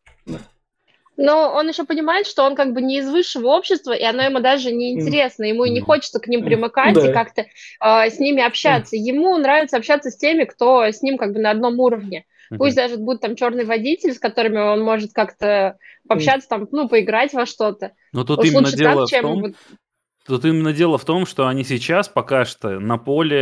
Но он еще понимает, что он как бы не из высшего общества, и оно ему даже не интересно, ему и не хочется к ним примыкать Да. и как-то э, с ними общаться. Ему нравится общаться с теми, кто с ним как бы на одном уровне. Мгм. Пусть даже будет там черный водитель, с которыми он может как-то пообщаться, там, ну, поиграть во что-то. Но тут Уж именно дело так, в том, вот- Тут именно дело в том, что они сейчас пока что на поле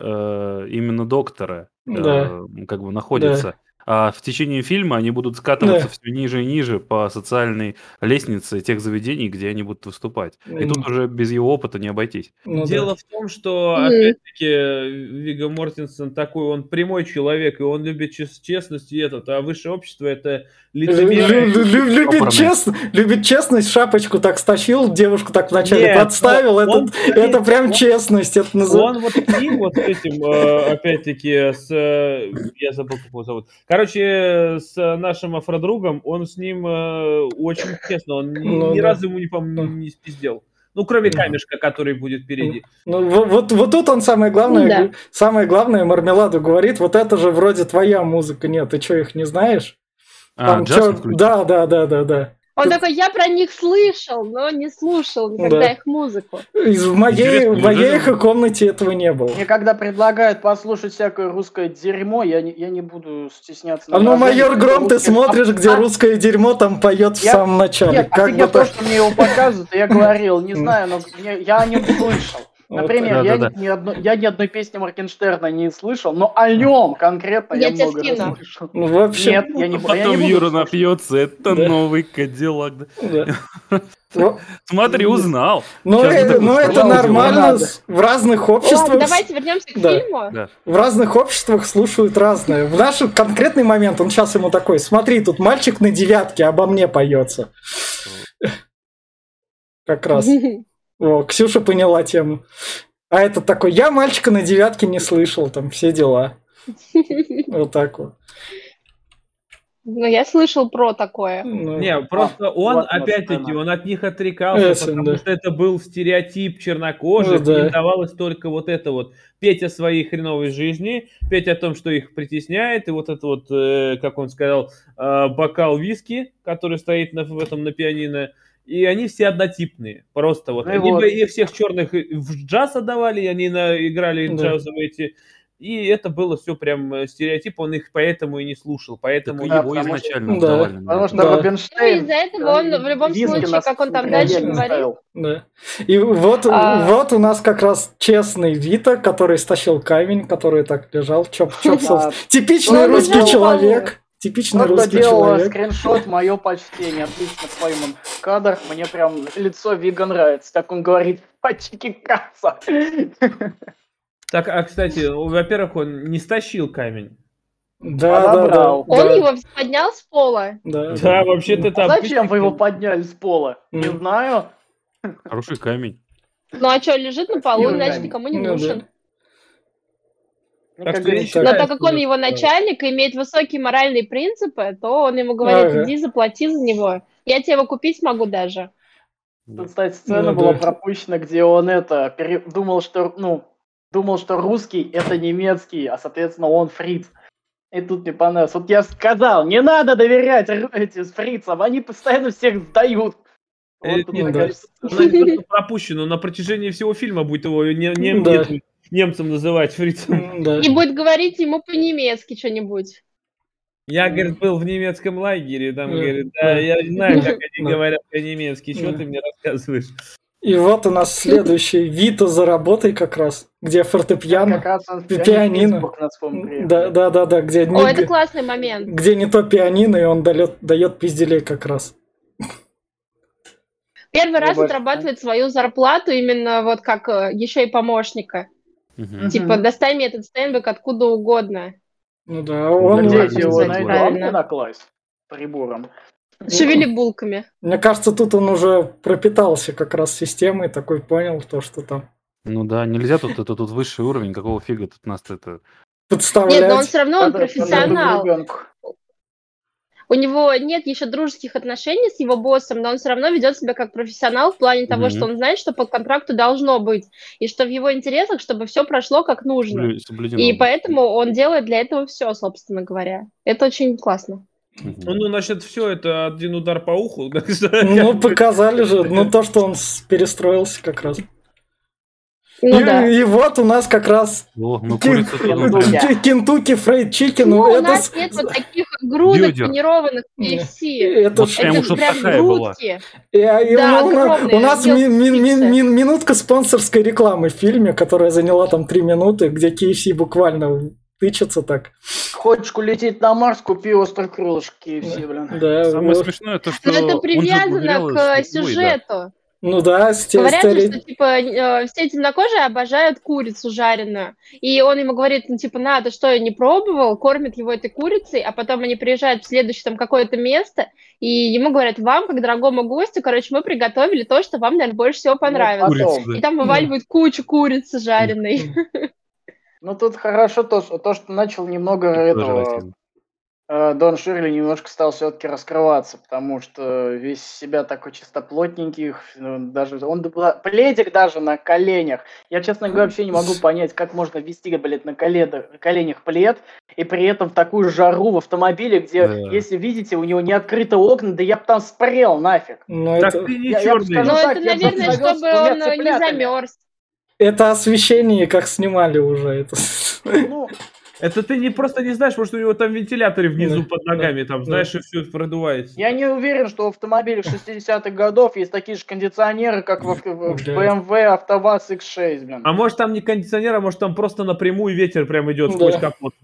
э, именно доктора э, Да. как бы находятся. А в течение фильма они будут скатываться Да. все ниже и ниже по социальной лестнице тех заведений, где они будут выступать. И тут уже без его опыта не обойтись. Ну да. Дело в том, что, опять-таки, Вига Мортенсен такой, он прямой человек, и он любит чес- честность и этот, а высшее общество это лицемерие. лю- лю- Любит честно, любит честность, шапочку так стащил, девушку так вначале Нет, подставил, он- это, он- это прям он- честность, это называется. Он вот с ним, вот с этим, э, опять-таки, с... э, Я забыл, как его зовут. Короче, с нашим афродругом, он с ним э, очень честно, он ни, Ну ни да. разу ему не, пом- Ну. не спиздел. Ну, кроме Ну. камешка, который будет впереди. Ну, во- вот, вот тут он самое главное, Да. самое главное Мармеладу говорит, вот это же вроде твоя музыка, нет, ты что, их не знаешь? А, Там чё- включил? да, да, да, да, да. Он такой, я про них слышал, но не слушал никогда Да. их музыку. Из, в моей, в моей он- комнате этого не было. Мне когда предлагают послушать всякое русское дерьмо, я не, я не буду стесняться. А ну, майор Гром, ты смотришь, где А- русское дерьмо там поет в самом начале. Нет, как офигеть бы то, что мне его показывают, и я говорил, не (laughs) знаю, но я о нем слышал. Вот Например, так. я, Да-да-да. ни, ни одной, я ни одной песни Моргенштерна не слышал, но о нем конкретно я, Я много скину. слышал. Ну, вообще, Нет, я не, А я не потом Юра слушать. напьется, это Да. новый Кадиллак. да. да. (laughs) Ну, Смотри, узнал. Ну, Сейчас э, вот такую ну, это нормально. В разных Ладно, обществах давайте вернемся к Да. фильму. Да. в разных обществах слушают разное. В наш конкретный момент он сейчас ему такой, смотри, тут мальчик на девятке обо мне поется. Как раз. (laughs) О, Ксюша поняла тему. А этот такой, я мальчика на девятке не слышал, там все дела. (laughs) Вот так вот. Ну, я слышал про такое. Ну, Не, просто он, вот опять-таки, он от них отрекался, Это, потому да. что это был стереотип чернокожих, Ну, да. им давалось только вот это вот, петь о своей хреновой жизни, петь о том, что их притесняет, и вот это вот, э, как он сказал, э, бокал виски, который стоит на, в этом на пианино, и они все однотипные, просто вот. Ну и Они вот. бы и всех черных в джаз отдавали, и они на, играли Да. джазовые эти, и это было все прям э, стереотип, он их поэтому и не слушал, поэтому... Так Да, его потому что- изначально Да. давали. на Потому что Да. Ну, Рубинштейн... из-за этого он в любом случае, как он там дальше ставил. Да. И вот, А. вот у нас как раз честный Вита, который стащил камень, который так лежал. Чоп, (laughs) чоп, Да. Типичный Он русский человек. Типичный Тот, кто русский делал человек. скриншот, мое почтение. Отлично пойман кадр. Мне прям лицо Вига нравится. Так он говорит, пачки касса. Так, а, кстати, во-первых, он не стащил камень. Да, да, да. Он да, его поднял с пола. да. Да, вообще-то это Зачем вы его подняли с пола? Не М. знаю. Хороший камень. Ну а что, лежит на полу, Красивый значит, камень. никому не Ну, нужен. Ну, Так как говорится, Но так как он его начальник и имеет высокие моральные принципы, то он ему говорит, Ага. иди заплати за него. Я тебе его купить могу даже. Тут, кстати, сцена Ну, была да. пропущена, где он это пере- думал, что ну думал, что русский это немецкий, а соответственно он фриц. И тут мне понравилось. Вот я сказал, не надо доверять этим фрицам, они постоянно всех сдают. Э, Вот тут нет, да. (laughs) что пропущена, на протяжении всего фильма будет его не- не- Да. Немцем называть фрицем. Да. И будет говорить ему по-немецки что-нибудь. Я, говорит, был в немецком лагере, там, говорит, да. я знаю, как они говорят по-немецки, что ты мне рассказываешь? И вот у нас следующий Вита за работой как раз, где Как фортепиано. раз в пианино. Да, да, да, да, где, не, О, это классный момент. где не то пианино, и он дает, дает пизделей как раз. Первый раз отрабатывает свою зарплату именно вот как еще и помощника. Мгм. Типа, достай мне этот стейнбэк откуда угодно. Ну да, он... Ну, эти его сказать найдут? правильно. на класть прибором. Шевели булками. Мне кажется, тут он уже пропитался как раз системой, такой понял то, что там Ну да, нельзя тут, это тут высший уровень, какого фига тут нас это... подставлять. Нет, но он все равно он профессионал. У него нет еще дружеских отношений с его боссом, но он все равно ведет себя как профессионал в плане того, Мгм. что он знает, что по контракту должно быть, и что в его интересах, чтобы все прошло как нужно. соблю- соблюдено. И поэтому он делает для этого все, собственно говоря. Это очень классно. Ну, ну, значит, все это один удар по уху. (laughs) Ну, показали же, ну то, что он перестроился как раз. Ну и, да. и вот у нас как раз О, ну Кин- Кентуки Фрейд Чикен. Ну, Ну, у это, нас с- нет вот таких грудок Бедер. тонированных Не. KFC. это Вот Это чтоб прям такая была. грудки. и- а, и Да, у, нас- огромные у нас ми- ми- ми- ми- минутка спонсорской рекламы в фильме, которая заняла там три минуты, где KFC буквально тычется так. Хочешь улететь на Марс, купи острокрылышки KFC, блин. Да, Самое вот. смешное то, что Но это же привязано к что- ой, да. сюжету. Ну да, с те- Говорят же, стери- что типа э, все темнокожие обожают курицу жареную. И он ему говорит, ну типа, на, ты что, не пробовал? Кормит его этой курицей, а потом они приезжают в следующее там какое-то место, и ему говорят, вам, как дорогому гостю, короче, мы приготовили то, что вам, наверное, больше всего понравилось. Курица, И да. там вываливают кучу курицы жареной. Ну тут хорошо то, что начал немного этого... Э, Дон Ширли немножко стал все-таки раскрываться, потому что весь себя такой чистоплотненький, ну, даже он пледик даже на коленях. Я, честно говоря, вообще не могу понять, как можно вести, блядь, на коле- на коленях плед, и при этом в такую жару в автомобиле, где, Да. если видите, у него не открыты окна, да я бы там спрел нафиг. ну, Так это, ты не Я- я бы черный. сказал- Ну, так, это, я наверное, чтобы он э, не цыплятами. замерз. это освещение, как снимали уже. Это... Ну, Это ты не просто не знаешь, может, у него там вентиляторы внизу Да, под ногами, там, да. знаешь, и все продувается. я не уверен, что в автомобилях 60-х годов есть такие же кондиционеры, как в, в-. BMW АвтоВАЗ X6, блин. А может там не кондиционер, а может там просто напрямую ветер прям идет сквозь Да. капот.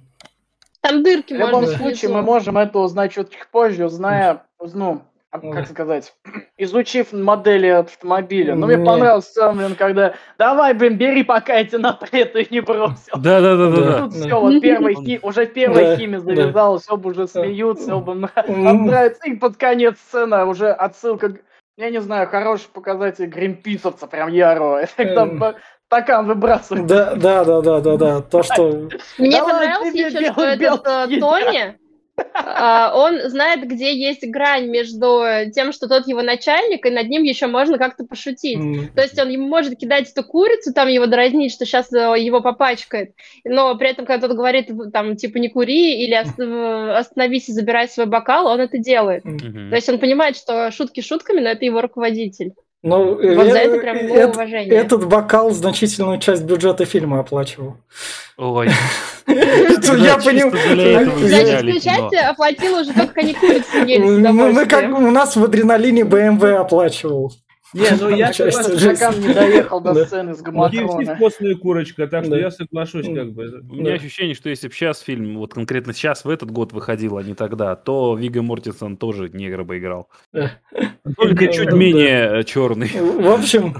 Там дырки В любом случае, мы можем это узнать чуть позже, зная, ну. Как сказать, (clears throat) изучив модели автомобиля. Но мне Не. понравилось в целом, блин, когда давай, блин, бери, пока я тебя на и не бросил. Да, да, да, да. Тут все, вот первый хи- уже в первой Да, химе да. завязалось, оба уже смеются, оба на- М. отдаются. И под конец сцена уже отсылка, я не знаю, хороший показатель гринписовца, прям ярого. (laughs) Когда по- стакан выбрасывает. Да, да, да, да, да, да. То, что Мне понравилось тебе еще, что этот э, Тони, он знает, где есть грань между тем, что тот его начальник, и над ним еще можно как-то пошутить. м, То есть он ему может кидать эту курицу, там его дразнить, что сейчас его попачкает, но при этом, когда тот говорит, там, типа, не кури или в- остановись и забирай свой бокал, он это делает. Мгм. То есть он понимает, что шутки шутками, но это его руководитель. Ну, Вот за э, это прям ему э, уважение. Этот бокал значительную часть бюджета фильма оплачивал. Ой. Я понимаю. Значит, часть оплатил уже только курицу мы как удовольствием. у нас в адреналине BMW оплачивал. Не, ну я. Стакан не доехал до сцены с KFC гаматрона. вкусная курочка, так что я соглашусь как бы. У меня ощущение, что если бы сейчас фильм, вот конкретно сейчас, в этот год выходил, а не тогда, то Вига Мортенсон тоже негра бы играл. Э. Только чуть менее черный. В общем,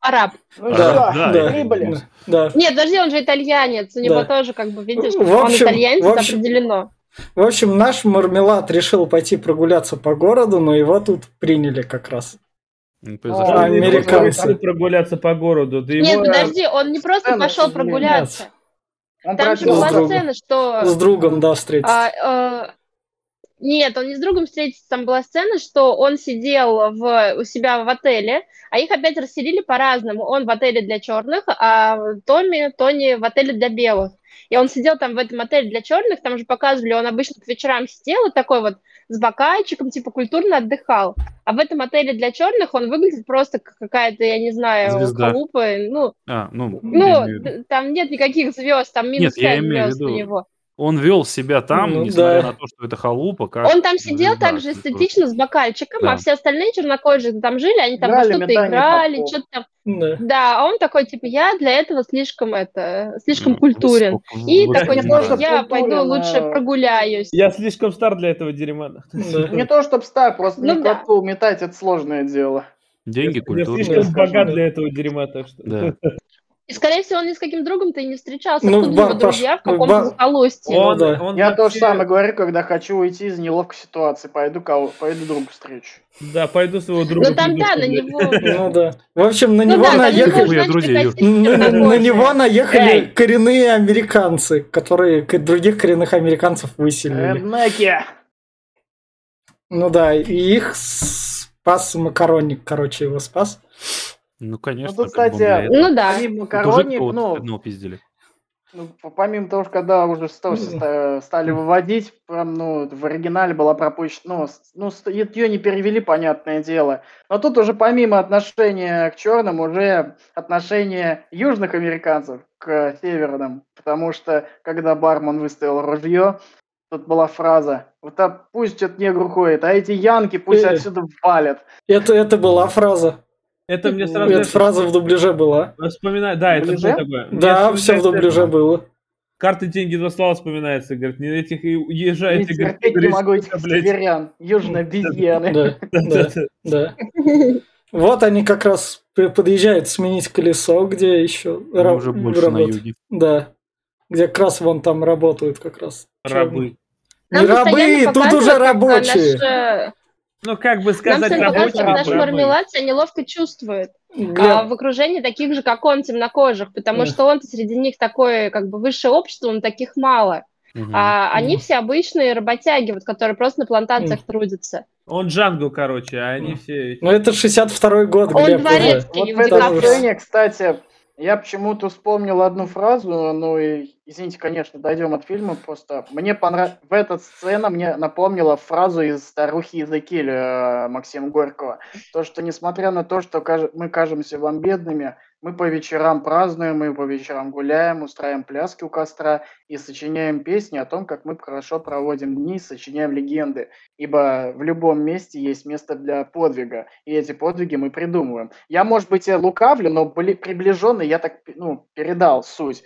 Араб. Ну Да, да, да, прибыли. да. Нет, подожди, он же итальянец. У него Да. тоже, как бы, видишь, В он итальянец, в общем- определено. В общем, наш мармелад решил пойти прогуляться по городу, но его тут приняли как раз. Не А, произошло. А, американцы. Решил прогуляться по городу. Да Нет, его- подожди, он не просто сцена, пошел прогуляться. Он Там же была другом. сцена, что... С другом, да, встретиться. а, э, Нет, он не с другом встретится. Там была сцена, что он сидел в, у себя в отеле, а их опять расселили по-разному. Он в отеле для черных, а Томми, Тони в отеле для белых. И он сидел там в этом отеле для черных, там же показывали, он обычно к вечерам сидел вот такой вот с бокальчиком, типа культурно отдыхал. А в этом отеле для черных он выглядит просто как какая-то, я не знаю, Звезда. халупа. Ну, А, ну, ну, там нет никаких звезд, там минус Нет, я 5 имею в звезд у него. Он вел себя там, Ну, несмотря да. на то, что это халупа. Как Он там сидел звезда, так же эстетично с бокальчиком, Да. а все остальные чернокожие там жили, они там во что-то играли, что-то там. Да. Да, а он такой, типа, я для этого слишком это, слишком Ну, культурен. высок- И высок- такой, не типа, я пойду культурен, лучше а- прогуляюсь. Я слишком стар для этого дерьма. Да. (laughs) Не то, чтобы стар, просто Ну не да. метать, это сложное дело. Деньги, Я культура. слишком скажу, богат для этого дерьма, так что. Да. (laughs) И, скорее всего, он ни с каким другом-то и не встречался. Ну, Откуда него друзья в Паш, каком-то захолустье? Он- да. он Я то же самое говорю, когда хочу уйти из неловкой ситуации. Пойду, кого, пойду другу встречу. Да, пойду своего друга. Ну там, да, на него... Ну да. В общем, на Ну него наехали... На, него наехали коренные американцы, которые к- других коренных американцев выселили. Ну да, и их спас макаронник, короче, его спас. Ну, конечно. Ну, тут, кстати. Ну да. Помимо кого-то ну, одного пиздили. Ну, помимо того, что когда уже ста- стали выводить, прям, ну, в оригинале была пропущена, ну, ну, ее не перевели, понятное дело. Но тут уже помимо отношения к черным, уже отношение южных американцев к северным. Потому что, когда бармен выставил ружье, тут была фраза, вот а пусть этот негр уходит, а эти янки пусть Э. отсюда валят. Это, это была фраза. Это мне сразу... Эта фраза в дубляже была. Вспоминаю, да, это было такое. Да, все в дубляже было. Карты, деньги, два слова вспоминается. Говорит, не этих и уезжаете, Не говорит, терпеть не могу этих северян, южные обезьяны. Да, (laughs) да. (laughs) Вот они как раз подъезжают сменить колесо, где еще уже больше на юге. Да. Где как раз вон там работают как раз. Рабы. Не рабы, тут уже рабочие. Ну, как бы Нам сказать, рабочие как наш рабы. мармелад себя неловко чувствует. А Глеб, в окружении таких же, как он, темнокожих, потому что он среди них такое, как бы, высшее общество, он таких мало. А они все обычные работяги, вот, которые просто на плантациях трудятся. Он Джангл, короче, а они все... ну это 62-й год, Он Глеб. дворецкий. Вот в этом кстати, я почему-то вспомнил одну фразу, ну и, извините, конечно, дойдем от фильма, просто мне понравилась, в эта сцена мне напомнила фразу из «Старухи Иезекииля» э, Максима Горького. То, что несмотря на то, что мы кажемся вам бедными, мы по вечерам празднуем, мы по вечерам гуляем, устраиваем пляски у костра и сочиняем песни о том, как мы хорошо проводим дни, сочиняем легенды. Ибо в любом месте есть место для подвига, и эти подвиги мы придумываем. Я, может быть, и лукавлю, но бли- приближенно я так ну, передал суть.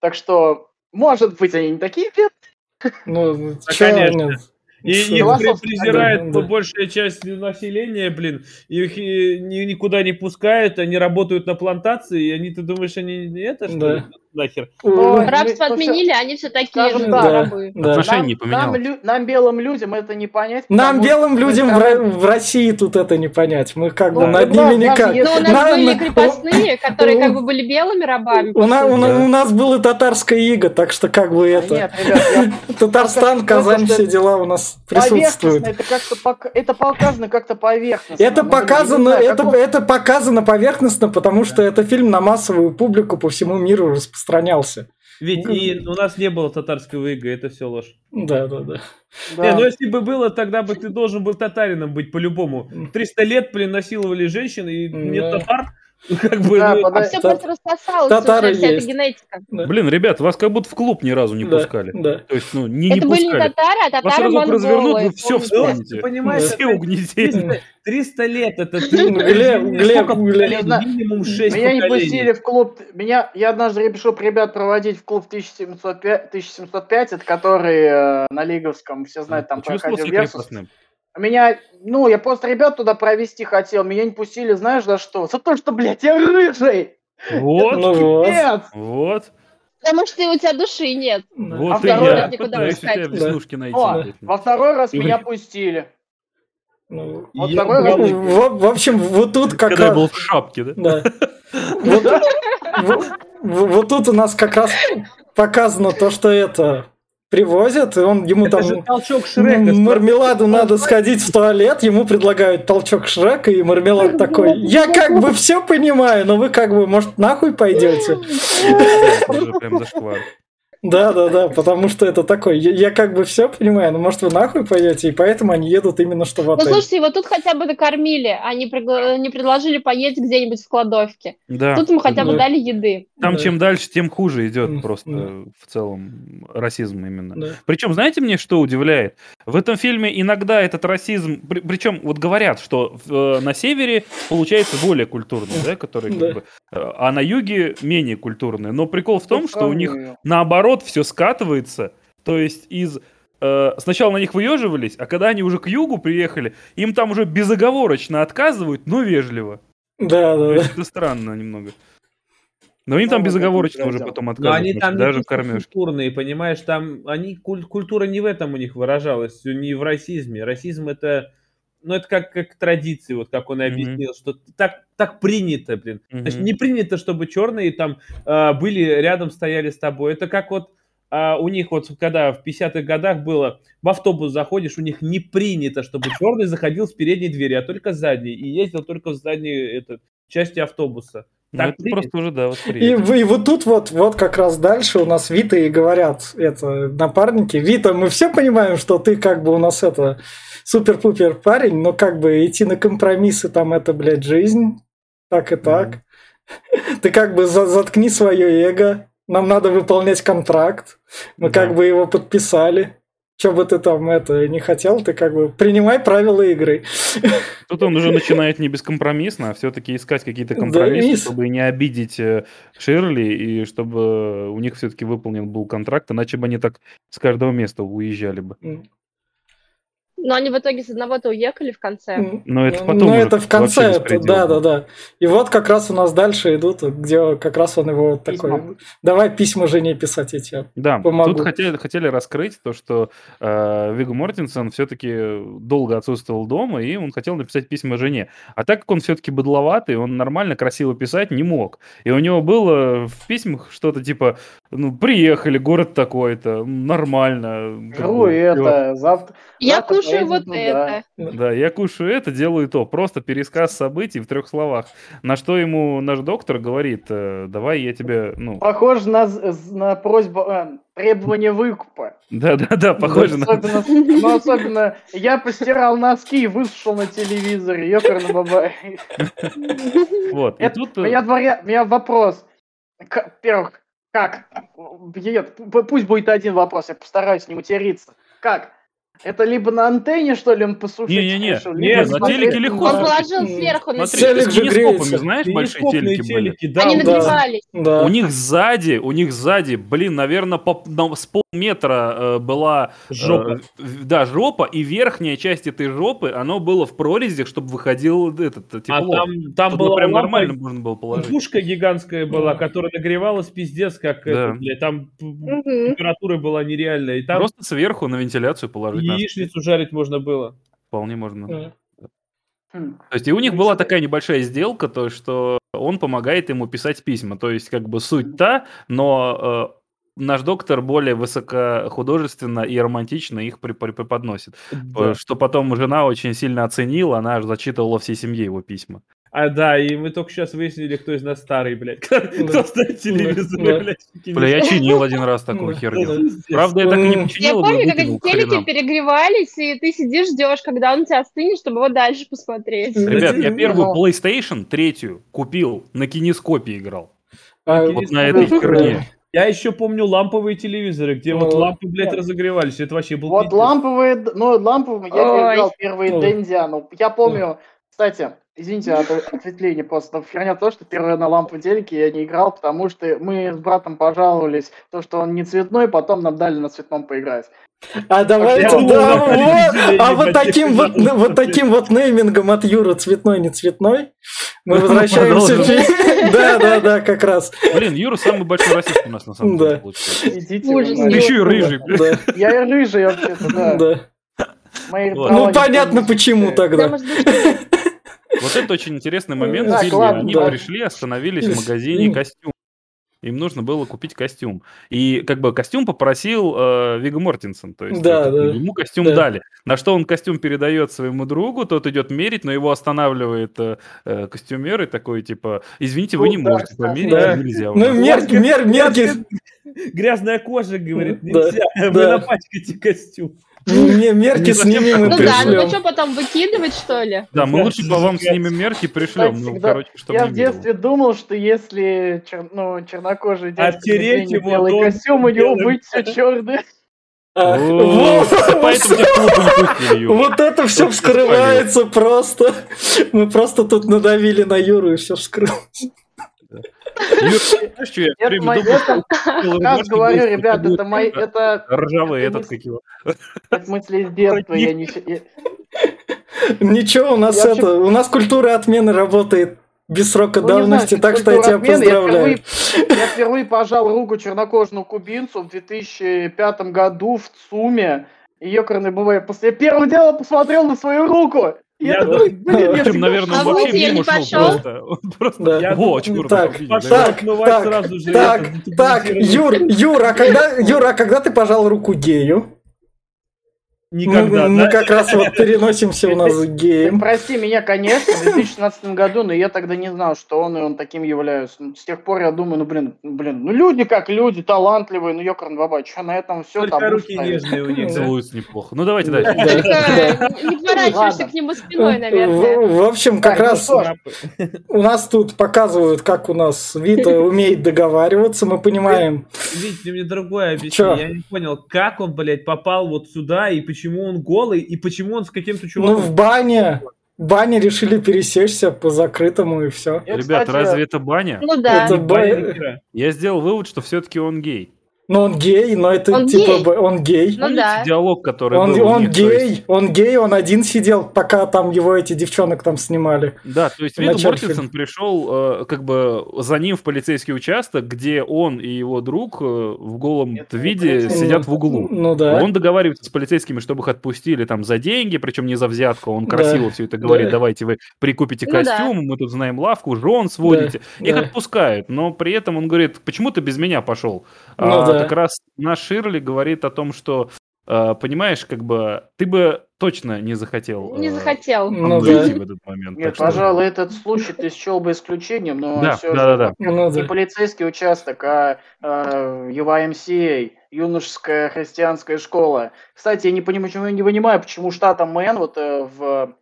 Так что, может быть, они не такие бедные. Ну, Да, конечно. И их Философски, презирает да, да. большая часть населения, блин. Их ни- никуда не пускают, они работают на плантации, и они, ты думаешь, они не это, что Да. ли? Нахер. Ой, Рабство ну, отменили, они все такие же так, рабы. Да. Отношение не Нам, нам, нам, белым людям, это не понять. Нам, белым что людям в, мы Ро- в России тут это не понять. Мы как бы Ну, над да, ними никак. Ну, у нас На- были крепостные, (laughs) которые как бы были белыми рабами. У, на- у Да. у нас было татарское иго, так что как бы это... Нет, ребят, я- (laughs) Татарстан, Ну, Казань, все дела у нас присутствуют. это как-то пок- это показано как-то поверхностно. Это показано, это, это показано поверхностно, потому что это фильм на массовую публику по всему миру распространялся. Ведь и у нас не было татарского ига, это все ложь. Да, да, да. Да. Не, ну если бы было, тогда бы ты должен был татарином быть по-любому. 300 лет, блин, насиловали женщин, и нет Да. Как бы, Да, ну, подай- Все Та- просто рассосалось татары уже, вся эта есть. генетика. Блин, ребят, вас как будто в клуб ни разу не Да, пускали. да. То есть, ну, не, не Это были не пускали. татары, а Вас татары разок развернут, монголы. вы все помните? вспомните. ты понимаешь, Все это угнетения. 300, 300 лет, это ты, Глеб, Глеб, да. минимум 6 Меня не пустили в клуб. Меня, я однажды решил ребят проводить в клуб 1705, 1705 это который э, на Лиговском, все знают, там Чувствовал проходил Версус. Меня, ну, я просто ребят туда провести хотел, меня не пустили, знаешь, за что? За то, что, блядь, я рыжий! Вот, Ну вот. Нет! вот, Потому что у тебя души нет. вот А и второй я раз никуда пускать. тебя веснушки найти. О, во второй раз меня пустили. Ну, Вот Я второй раз... был- в, в общем, вот тут как Когда я был раз... в шапке, да? Да. Вот, вот- вот тут у нас как раз показано то, что это привозят, и он ему Это там же толчок Шрека. мармеладу надо сходить в туалет, ему предлагают толчок Шрека, и мармелад (laughs) такой, я как бы все понимаю, но вы как бы, может, нахуй пойдете? (laughs) Да, да, да, потому что это такой, я, я как бы все понимаю, но может вы нахуй пойдете, и поэтому они едут именно что в Ну, отель. слушайте, его тут хотя бы накормили, а не, пригла- не предложили поесть где-нибудь в кладовке. Да. Тут ему хотя бы Да. дали еды. Там Да. чем дальше, тем хуже идет просто да. в целом расизм именно. Да. Причем, знаете, мне что удивляет? В этом фильме иногда этот расизм, причем вот говорят, что в- э, на севере получается более культурный, да, который как Да. бы, э, а на юге менее культурный. Но прикол в том, Ну, что у них сравниваю. Наоборот все скатывается, то есть из э, сначала на них выеживались, а когда они уже к югу приехали, им там уже безоговорочно отказывают, но вежливо. Да, да, есть это странно немного. Но им там Ну, безоговорочно уже потом Но отказывают, они там не даже что кормежке. культурные, понимаешь, там они куль- культура не в этом у них выражалась, не в расизме. Расизм это, ну это как как традиции, вот как он и объяснил, что так так принято, блин. Значит, Мгм. не принято, чтобы черные там а, были рядом стояли с тобой. Это как вот а, у них вот когда в 50-х годах было, в автобус заходишь, у них не принято, чтобы черный заходил с передней двери, а только с задней и ездил только в задней этот, части автобуса. Ну, Так это просто уже, да, И, восприятие. в- и вот тут вот, вот как раз дальше у нас Вита и говорят, это, напарники, Вита, мы все понимаем, что ты как бы у нас это супер-пупер парень, но как бы идти на компромиссы там это, блядь, жизнь, так и так. (laughs) Ты как бы за- заткни свое эго, нам надо выполнять контракт, мы Да. как бы его подписали. Че бы ты там это не хотел, ты как бы принимай правила игры. Тут он уже начинает не бескомпромиссно, а все-таки искать какие-то Да, компромиссы, и- чтобы не обидеть э, Ширли и чтобы у них все-таки выполнен был контракт, иначе бы они так с каждого места уезжали бы. Но они в итоге с одного-то уехали в конце. Но это Ну, потом ну, уже это в конце, это, да, да, да. И вот как раз у нас дальше идут, где как раз он его вот такой, Письма. давай письма жене писать эти. Да, Помогу. тут хотели, хотели раскрыть то, что э, Вигго Мортенсен все-таки долго отсутствовал дома, и он хотел написать письма жене. А так как он все-таки быдловатый, он нормально, красиво писать не мог. И у него было в письмах что-то типа, ну, приехали, город такой-то, нормально. всё. это, завтра... Я завтра кушаю поедем вот туда. это. Да, я кушаю это, делаю то. Просто пересказ событий в трех словах. На что ему наш доктор говорит, э, давай я тебе, ну, Похоже на, на просьбу, э, требование выкупа. да-да-да, похоже на... Особенно, ну, особенно, я постирал носки и высушил на телевизоре, ёкарный бабай. Вот, и Это- тут... У э, меня, у меня вопрос. Во-первых, как? Нет, пусть будет один вопрос, я постараюсь не материться. Как? Это либо на антенне, что ли, он посушить Не-не-не, решил, нет, либо на смотреть телеке на- легко Он положил сверху на Смотри, Телек с греется. знаешь, большие Телескопные телеки были? телеки, да, Они да. нагревались. Да. У них сзади, у них сзади, блин, наверное, по, на- с полметра э, была э, Жопа. в- да, жопа, и верхняя часть этой жопы, оно было в прорезях, чтобы выходил этот э, А тепло. там, там Тут была прям лампа, нормально можно было положить. пушка гигантская была, которая нагревалась пиздец, как Да. это, блядь, там Мгм. температура была нереальная. И там Просто сверху на вентиляцию положить. надо. яичницу жарить можно было. Вполне можно. Да. Хм. То есть и у них Ну, была такая небольшая сделка, то что он помогает ему писать письма. То есть как бы суть та, но э, наш доктор более высокохудожественно и романтично их преподносит. Да. Э, Что потом жена очень сильно оценила, она аж зачитывала всей семье его письма. А, да, и мы только сейчас выяснили, кто из нас старый, блядь. (laughs) Кто ставит телевизор, блядь. Бля, я чинил один раз (laughs) такую херню. Правда, я так и не М. Я починил, помню, как эти телеки перегревались, и ты сидишь, ждешь, когда он тебя остынет, чтобы его дальше посмотреть. Ребят, я первую. PlayStation, третью, купил, на кинескопе играл. А, Вот на этой херне. Я еще помню ламповые телевизоры, где вот Ну, лампы, блядь, нет. разогревались. Это вообще был Вот пиздец. ламповые, ну, ламповые я держал первые Ой. Дензиану. Я помню, кстати, извините от ответвления просто, херня то, что первый на ламповой телеке я не играл, потому что мы с братом пожаловались, то, что он не цветной, потом нам дали на цветном поиграть. А давайте, Я да, вот, а вот таким вот, вот таким вот неймингом от Юры цветной, не цветной, мы (laughs) возвращаемся. В- (laughs) Да, да, да, как раз. Блин, Юра самый большой расист у нас на самом деле Да. получается. Еще и рыжий. Да, Я и рыжий вообще-то, да. Ну не понятно почему Да, тогда. Вот это очень интересный момент Так, в фильме. ладно, Они да. пришли, остановились в магазине костюм. Им нужно было купить костюм. И как бы костюм попросил э, Виго Мортенсен. То есть Да, это, да. ему костюм Да. дали. На что он костюм передает своему другу, тот идет мерить, но его останавливает э, э, костюмер и такой типа, извините, вы не Ну, да, можете кстати, померить, да. нельзя. Ну, нас». мер, мер, мерки, Грязная кожа, говорит, Да, нельзя, вы да. напачкаете костюм. Не, мерки Не совсем снимем и ну да, ну пришлем. что, потом выкидывать, что ли? Да, мы лучше по вам снимем мерки, пришлем. Кстати, Ну, короче, чтобы Я в детстве думал, что если ну, чернокожий дядька наденет его, белый костюм, у него будет все черное. А, вот, и это все вскрывается просто. Мы просто тут надавили на Юру и все вскрылось. Юра, знаешь, что я Это это- (laughs) говорю, ребят, это мои, это Ржавый это этот, как его. как мысли из детства. Я не, Ничего, у нас это, у нас культура отмены работает без срока Ну, знаю, давности, так что я тебя. Я поздравляю. впервые, я впервые пожал руку чернокожему кубинцу в 2005 году в ЦУМе. И ёкарный бывает, после первого дела посмотрел на свою руку. Я такой, думаю, блин, я (laughs) наверное, вообще мимо не шел пошел? просто. (laughs) Просто, чур, Так, так, так, сразу же Так, Юр, Юр, а когда, Юр, а когда ты пожал руку гею? Никогда, мы, мы да? как раз вот переносимся у нас Ты геям. (laughs) прости меня, конечно, в 2016 году, но я тогда не знал, что он и он таким является. Ну, С тех пор я думаю, ну блин, блин, ну люди как люди, талантливые, ну ёкарн баба, что на этом все Только там руки нежные у них? Целуются неплохо. Ну, давайте дальше. Не поворачиваешься к нему спиной, наверное. В, в общем, как раз у нас тут показывают, как у нас Вита умеет договариваться, мы понимаем. Вить, ты мне другое объясни. Чё? Я не понял, как он, блядь, попал вот сюда, и почему он голый, и почему он с каким-то Ну, чуваком... в бане, бане решили пересечься по закрытому и все. Я, Ребят, кстати, разве это баня? Ну да. Это баня. Я сделал вывод, что все-таки он гей. Ну, он гей, но это Он типа гей. бы- он гей. Ну да. Диалог, который Он, был он них, то есть- гей, он гей, он один сидел, пока там его эти девчонок там снимали. Да, то есть В Вилл начале Мортенсен пришел э, как бы за ним в полицейский участок, где он и его друг э, в голом Это виде полицейский. сидят в углу. Ну да. Он договаривается с полицейскими, чтобы их отпустили там за деньги, причем не за взятку. Он Да. красиво все это говорит. Да. Давайте вы прикупите Ну да. костюм, мы тут знаем лавку, жен сводите. Их да. отпускают, но при этом он говорит, почему ты без меня пошел? Ну а, да. Как раз наш Ширли говорит о том, что э, понимаешь, как бы ты бы точно не захотел. Не э, захотел. Ну да. в этот момент. Нет, что- пожалуй, этот случай ты счел бы исключением, но Да, все да, да, да. Ну не да. полицейский участок, а э, YMCA, юношеская христианская школа. Кстати, я не понимаю, почему я не понимаю, почему штата Мэн вот э, в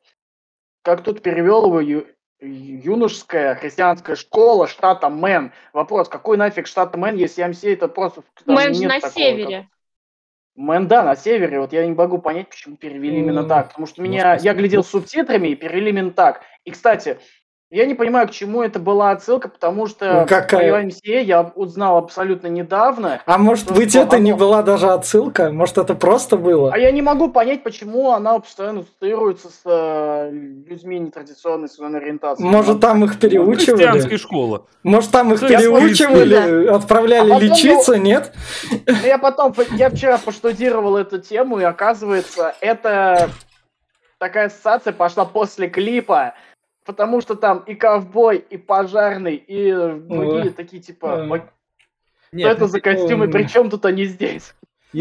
как тут перевел его юношеская христианская школа штата Мэн. Вопрос, какой нафиг штат Мэн, если YMCA это просто Мы же на такого, севере. Мэн, да, на севере. Вот я не могу понять, почему перевели именно М, так. Потому что может, меня, я глядел с субтитрами и перевели именно так. И, кстати, я не понимаю, к чему это была отсылка, потому что Ну, какая? про UMCA я узнал абсолютно недавно. А может Ну, быть что, это а не была даже отсылка? Может это просто было? А я не могу понять, почему она постоянно ассоциируется с э, людьми нетрадиционной сексуальной ориентации. Может там их переучивали? Христианская школа. Может там их переучивали, отправляли А потом, лечиться, нет? Ну, Я потом, по- я вчера поштудировал эту тему, и оказывается, это такая ассоциация пошла после клипа, потому что там и ковбой, и пожарный, и другие такие, типа, Ой. «Ой, что Нет, это за костюмы, ой. причем тут они здесь?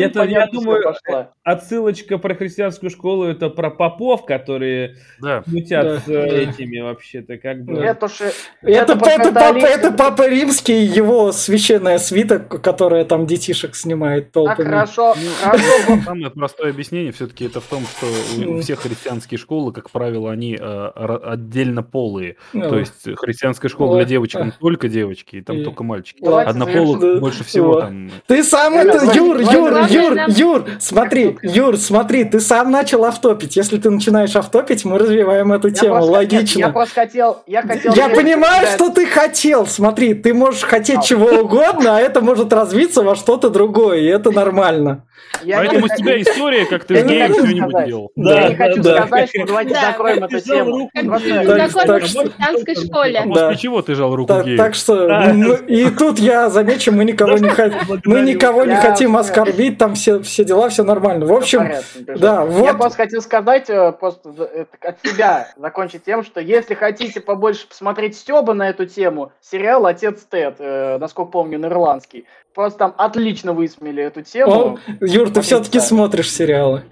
Ну, то- я думаю, пошла. отсылочка про христианскую школу это про попов, которые Да. мутят Да, с э, да. этими вообще-то, как бы. Это же... Это, про это, папа, это Папа Римский, его священная свита, которая там детишек снимает Так, толпами. хорошо, Ну, (laughs) хорошо. Самое простое объяснение все-таки это в том, что у, у всех христианские школы, как правило, они э, отдельно полые. Ну, То есть христианская школа для девочек только девочки, и там И- только мальчики. Однополых больше всего там. Ты сам это, Юр, Юр, Юр, нам- Юр, смотри, Юр, смотри, ты сам начал автопить. Если ты начинаешь автопить, мы развиваем эту Я тему, просто логично. Я просто хотел... Я, хотел Я понимаю, что ты хотел. Смотри, ты можешь хотеть А. чего угодно, а это может развиться во что-то другое, и это нормально. Я Поэтому не с тебя история, как ты Я с геем что-нибудь делал. Я Да, не хочу да. сказать, что давайте Да. закроем эту тему. Как в христианской школе. А Да. после чего ты жал руку Так, гею? так что, и тут я замечу, мы никого не хотим, мы никого не Я хотим понял. оскорбить, там все, все дела, все нормально. В общем, да, Я вот, просто хотел сказать, э, просто это от себя закончить тем, что если хотите побольше посмотреть Стеба на эту тему, сериал «Отец Тед», э, насколько помню, на ирландский, просто там отлично высмели эту тему. он- Юр, ты все-таки смотришь сериалы.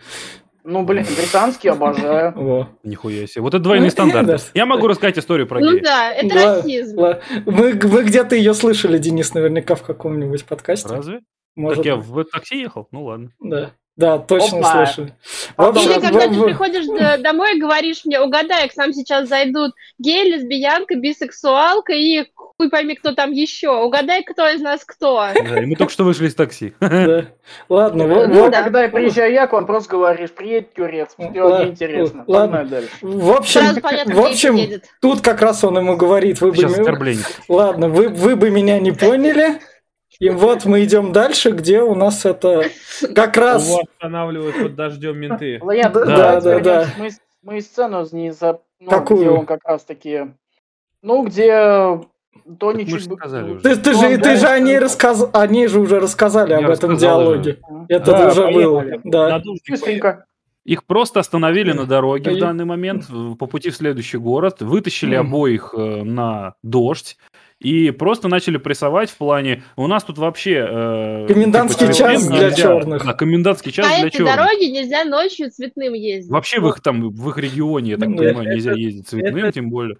Ну, блин, британский обожаю. (laughs) Во. Нихуя себе. Вот это двойные Ну, (laughs) стандарты. да. Я могу рассказать историю про Ну да, это расизм. мы где-то ее слышали, Денис, наверняка в каком-нибудь подкасте. Разве? Может, Так я в такси ехал? Ну ладно. да. Да, точно Опа. слышали. В Потом Или когда ты приходишь д- домой и говоришь мне, угадай, к нам сейчас зайдут гей, лесбиянка, бисексуалка и хуй пойми, кто там еще. Угадай, кто из нас кто. Да, и мы только что вышли из такси. (laughs) да. Ладно, Ну. Когда я приезжаю я, к вам просто говоришь, приедь, Тюрец, все Ла- неинтересно. ладно. В общем, в общем, тут как раз он ему говорит, вы бы... Сейчас оскорбление. Ладно, вы, вы бы меня не поняли. И вот мы идем дальше, где у нас это как раз... Его останавливают под дождем менты. (laughs) Да, да, вернемся. да. Мы, мы сцену не за... ну, Какую? где он как раз таки Ну, где Тони чуть бы- сказали уже. Ты, ты Ну, же, ты же о ней рассказал, они же уже рассказали Я об этом диалоге. Это Да, уже было. Да. Быстренько. Их просто остановили на дороге в данный момент по пути в следующий город, вытащили обоих э, на дождь и просто начали прессовать в плане у нас тут вообще э, Комендантский типа, час цветным для нельзя». черных. Да, комендантский час По для этой черных. дороге нельзя ночью цветным ездить. Вообще в их там в их регионе, я так Ну, понимаю, это- нельзя ездить цветным, это- тем более.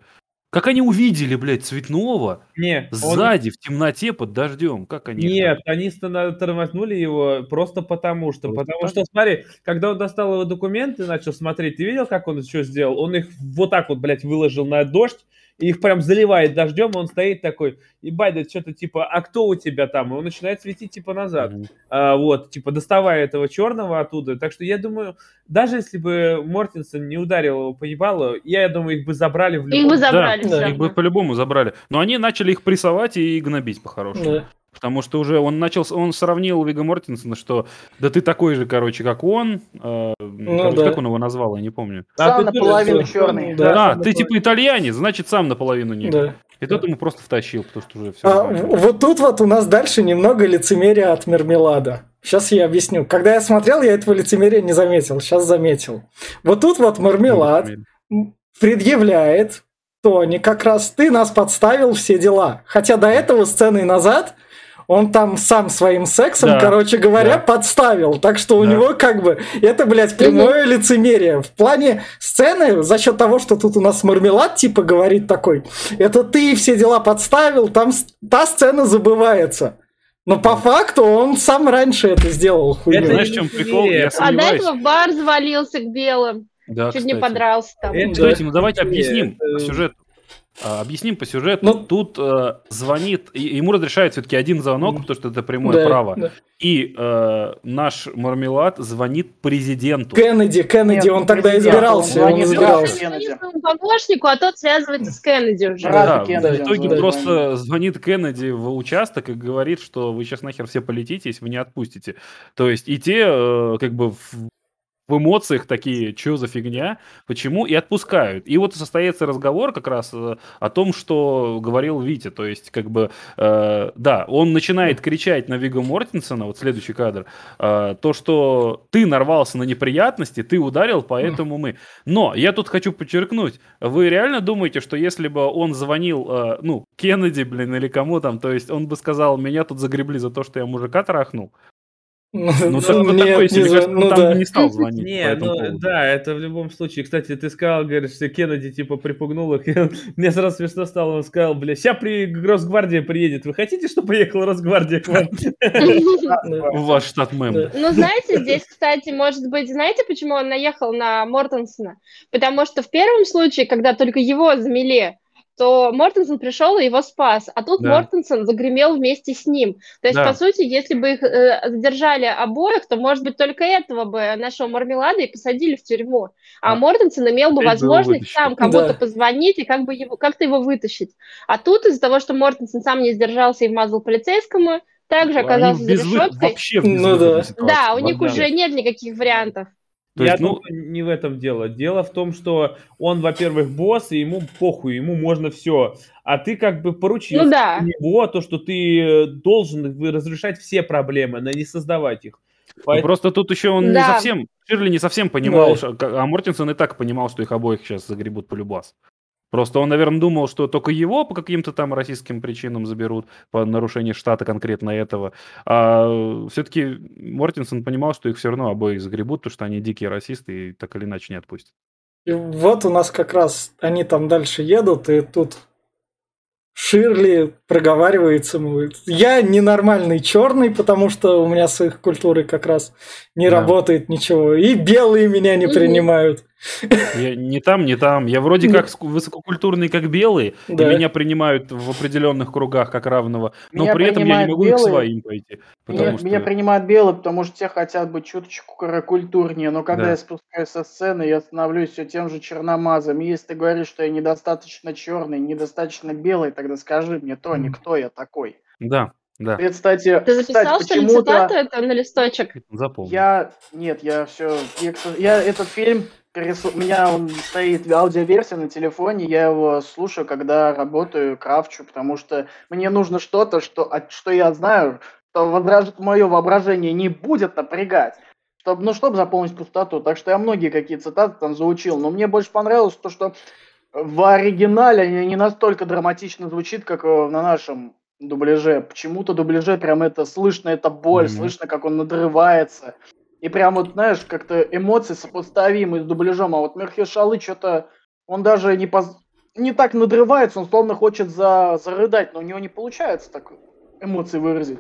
Как они увидели, блядь, цветного Не, он- сзади в темноте под дождем? Как они? Нет, они ста- тормознули его просто потому что. Просто потому так? что, смотри, когда он достал его документы и начал смотреть, ты видел, как он что сделал? Он их вот так вот, блядь, выложил на дождь, и их прям заливает дождем, и он стоит такой, ебать, да что-то типа, а кто у тебя там? И он начинает светить типа назад. Мгм. А, вот, типа, доставая этого черного оттуда. Так что я думаю, даже если бы Мортенсен не ударил его по ебалу, я думаю, их бы забрали в Их любом бы забрали Да, всё Их бы по-любому забрали. Но они начали их прессовать и гнобить по-хорошему. Да. Потому что уже он начал, он сравнил Вига Мортенсона, что да ты такой же, короче, как он. Э, короче, да. Как он его назвал, я не помню. А Сам ты наполовину тоже- черный. Да. а, ты типа итальянец, значит сам наполовину нет. Да. И тот ему просто втащил, потому что уже все. А, вот тут вот у нас дальше немного лицемерия от Мермелада. Сейчас я объясню. Когда я смотрел, я этого лицемерия не заметил. Сейчас заметил. Вот тут вот Мармелад предъявляет Тони, как раз ты нас подставил все дела. Хотя до этого сцены назад он там сам своим сексом, Да, короче говоря, да. подставил. Так что у Да. него как бы это, блядь, прямое лицемерие. В плане сцены, за счет того, что тут у нас мармелад типа говорит такой, это ты все дела подставил, там та сцена забывается. Но по факту он сам раньше это сделал. хуйню. Это Знаешь, в чем прикол? Я А до этого в бар завалился к белым. Да, Чуть не кстати. подрался там. Это- Кстати, ну давайте объясним это- сюжету. А, Объясним по сюжету. Ну- Тут э, звонит, и- ему разрешают все-таки один звонок, потому что это прямое Да, право. да. И э, наш мармелад звонит президенту. Кеннеди, Кеннеди, Нет, он тогда избирался, он он звонит избирался. Кеннеди. Помощнику, а тот связывается с Кеннеди уже. Да, Кеннеди в итоге звонит. просто звонит Кеннеди в участок и говорит, что вы сейчас нахер все полетите, если вы не отпустите. То есть и те э, как бы в, эмоциях такие, что за фигня, почему, и отпускают. И вот состоится разговор как раз э, о том, что говорил Витя. То есть как бы, э, да, он начинает кричать на Вига Мортенсона, вот следующий кадр, э, то, что ты нарвался на неприятности, ты ударил, поэтому мы. Но я тут хочу подчеркнуть, вы реально думаете, что если бы он звонил, э, ну, Кеннеди, блин, или кому там, то есть он бы сказал, меня тут загребли за то, что я мужика трахнул? Ну, так, вот Нет, такой не себе, кажется, ну там да. не стал звонить по Не, этому ну поводу. да, это в любом случае. Кстати, ты сказал, говоришь, что Кеннеди типа припугнул их. (laughs) Мне сразу смешно стало, он сказал, бля, сейчас при... Росгвардия приедет. Вы хотите, чтобы приехала Росгвардия к вам? В ваш штат мем. Да. Ну, знаете, здесь, кстати, может быть, знаете, почему он наехал на Мортенсона? Потому что в первом случае, когда только его замели, то Мортенсон пришел и его спас, а тут Да. Мортенсон загремел вместе с ним. То есть, Да. по сути, если бы их э, задержали обоих, то, может быть, только этого бы нашего Мармелада и посадили в тюрьму. А А. Мортенсон имел бы Опять возможность сам кому-то Да. позвонить и как бы его, как-то его вытащить. А тут из-за того, что Мортенсон сам не сдержался и вмазал полицейскому, также Они оказался за без вы- решеткой. Вообще Ну да. Да, у них уже нет никаких вариантов. То Я есть, ну, думаю, не в этом дело. Дело в том, что он, во-первых, босс, и ему похуй, ему можно все. А ты как бы поручил Ну да. него то, что ты э, должен разрешать все проблемы, но не создавать их. Ну, Поэтому- Просто тут еще он не Да. совсем, Ширли не совсем понимал, Да. а Мортенсон и так понимал, что их обоих сейчас загребут по любас. Просто он, наверное, думал, что только его по каким-то там российским причинам заберут по нарушению штата конкретно этого. А все-таки Мортенсон понимал, что их все равно обоих загребут, потому что они дикие расисты и так или иначе не отпустят. И вот у нас как раз они там дальше едут, и тут Ширли проговаривается, говорит, я ненормальный черный, потому что у меня с их культурой как раз не Да. работает ничего, и белые меня не Мгм. принимают. Я не там, не там. Я вроде как высококультурный, как белый, Да. и меня принимают в определенных кругах как равного, но Меня при этом я не могу и к белые. своим пойти. Потому Меня, что... меня принимают белые, потому что те хотят быть чуточку культурнее, но когда Да. я спускаюсь со сцены, я становлюсь все тем же черномазом. И Если ты говоришь, что я недостаточно черный, недостаточно белый, тогда скажи мне, Тони, кто я такой? Да, да, И, кстати, Ты записал, кстати, что ли, почему-то цитату это на листочек? запомнил. я... Нет, я все... Я, я этот фильм. У меня он стоит аудиоверсия на телефоне, я его слушаю, когда работаю, крафчу, потому что мне нужно что-то, что, что я знаю, что возраж... мое воображение не будет напрягать. Чтобы, ну, чтобы заполнить пустоту. Так что я многие какие цитаты там заучил. Но мне больше понравилось то, что в оригинале не настолько драматично звучит, как э, на нашем дубляже. Почему-то дубляже прям это слышно, это боль, mm-hmm. слышно, как он надрывается. И прям вот, знаешь, как-то эмоции сопоставимы с дубляжом. А вот Мерхешалы что-то, он даже не, поз... не так надрывается, он словно хочет за... зарыдать, но у него не получается так эмоции выразить.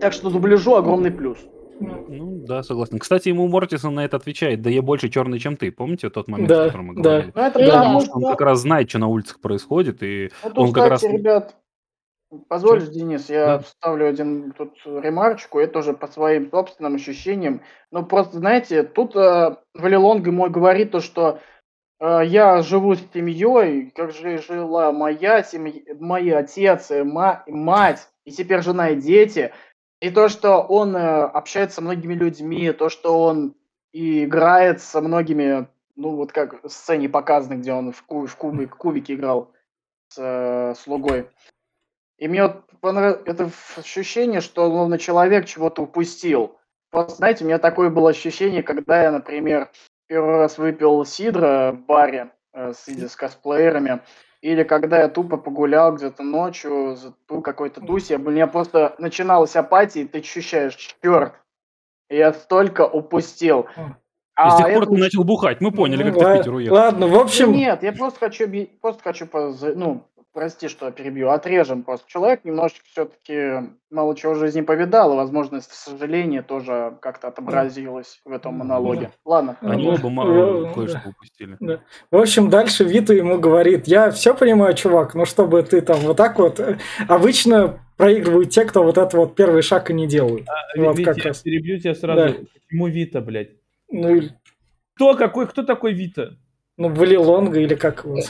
Так что дубляжу огромный плюс. Ну, да, согласен. Кстати, ему Мортисон на это отвечает. Да я больше черный, чем ты. Помните тот момент, да, о котором мы говорили? Да, это да. Потому что он как раз знает, что на улицах происходит, и ну, он как раз... ребят, позволишь, что? Денис, я да. вставлю один тут ремарочку, это тоже по своим собственным ощущениям. Ну, просто, знаете, тут э, Валилонга мой говорит то, что э, я живу с семьей, как же жила моя семья, мой отец, и ма- мать, и теперь жена и дети – и то, что он э, общается со многими людьми, то, что он и играет со многими, ну вот как в сцене показано, где он в, ку- в кубик, кубике играл с э, слугой. И мне вот понравилось это ощущение, что словно человек чего-то упустил. Вот знаете, у меня такое было ощущение, когда я, например, первый раз выпил сидра в баре, э, сидя с косплеерами, или когда я тупо погулял где-то ночью, за какой-то тусе, у меня просто начиналась апатия, и ты ощущаешь, черт, я столько упустил. А и с тех пор ты начал бухать, мы поняли, ну, как ты в Питер уехал. Ладно, в общем... Нет, я просто хочу, просто хочу ну, прости, что перебью, отрежем просто. Человек немножечко все-таки мало чего в жизни повидал, и, возможно, сожаление тоже как-то отобразилось в этом монологе. Ладно. Они оба мало кое-что упустили. Да. В общем, дальше Вита ему говорит, я все понимаю, чувак, но чтобы ты там вот так вот... Обычно проигрывают те, кто вот это вот первый шаг и не делают. А, вот Витя, как раз. перебью тебя сразу. Да. Почему Вита, блядь? Ну, кто, какой, кто такой Вита? Ну, Валилонга или как его?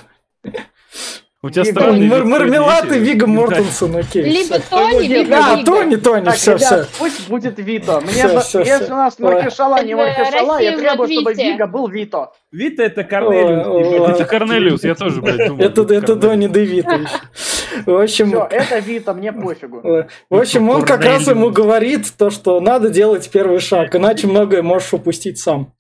У тебя странный Мар- Мармелад и Вига Мортенсон, окей. Либо Тони, либо Да, Тони, Тони, все, все. Пусть будет Вито. Мне, если у нас Маркишала, не Маркишала, я требую, чтобы Вига был Вито. Вита это Корнелиус. Это Корнелиус, я тоже, блядь, думал. Это, это Тони де Вита. В общем... Все, это Вита, мне пофигу. В общем, он как раз ему говорит то, что надо делать первый шаг, иначе многое можешь упустить сам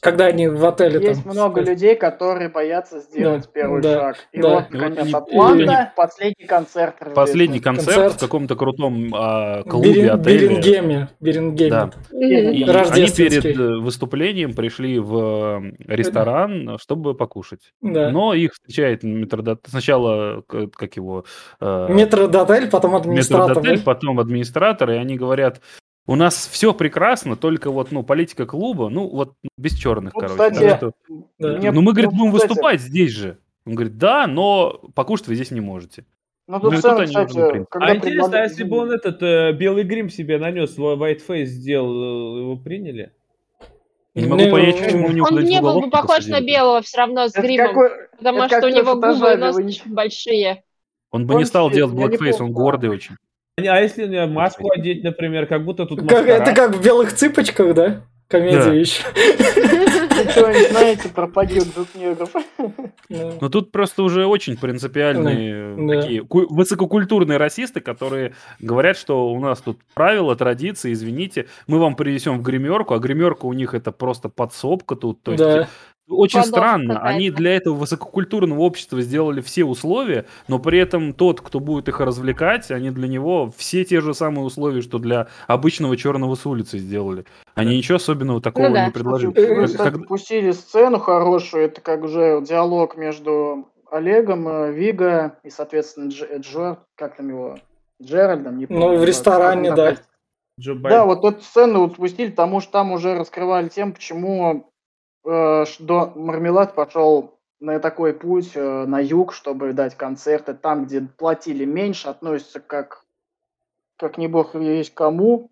когда они в отеле Есть там... много людей, которые боятся сделать да, первый да, шаг. И да. вот, наконец, Атланта, и, последний концерт. Последний концерт, концерт в каком-то крутом а, клубе, Берин, отеле. Бирингеме. Бирингеме. Да. И, и они перед э, выступлением пришли в э, ресторан, чтобы покушать. Да. Но их встречает метродотель. Сначала, как его... Э, метродотель, потом администратор. Метродотель, потом администратор, и они говорят, у нас все прекрасно, только вот, ну, политика клуба, ну, вот без черных, ну, короче. Кстати, что, да. Ну, мы, говорит, будем кстати, выступать здесь же. Он говорит, да, но покушать вы здесь не можете. Ну, тут, сам, кстати, нужны, а интересно, а если бы он этот э, белый грим себе нанес, white face сделал, его приняли? Не могу понять, почему у него Он не был бы похож на белого все равно с это гримом, какой, потому что у него губы и нос очень большие. Он бы не стал делать blackface, он гордый очень. А если маску одеть, например, как будто тут как, Это как в белых цыпочках, да? Комедия да. еще. Вы что, знаете про погиб двух негров? Ну тут просто уже очень принципиальные такие высококультурные расисты, которые говорят, что у нас тут правила, традиции, извините, мы вам привезем в гримерку, а гримерка у них это просто подсобка тут, то есть очень Подобно странно. Они для этого высококультурного общества сделали все условия, но при этом тот, кто будет их развлекать, они для него все те же самые условия, что для обычного черного с улицы сделали. Они да. ничего особенного такого ну, да. не предложили. Вы, кстати, как... пустили сцену хорошую, это как уже диалог между Олегом, э, Вига и, соответственно, Дж, Джо, как там его, Джеральдом. Не помню, ну, в ресторане, да. Да, вот эту сцену вот спустили, потому что там уже раскрывали тем, почему э, что Мармелад пошел на такой путь э, на юг, чтобы дать концерты там, где платили меньше, относятся как, как не бог есть кому,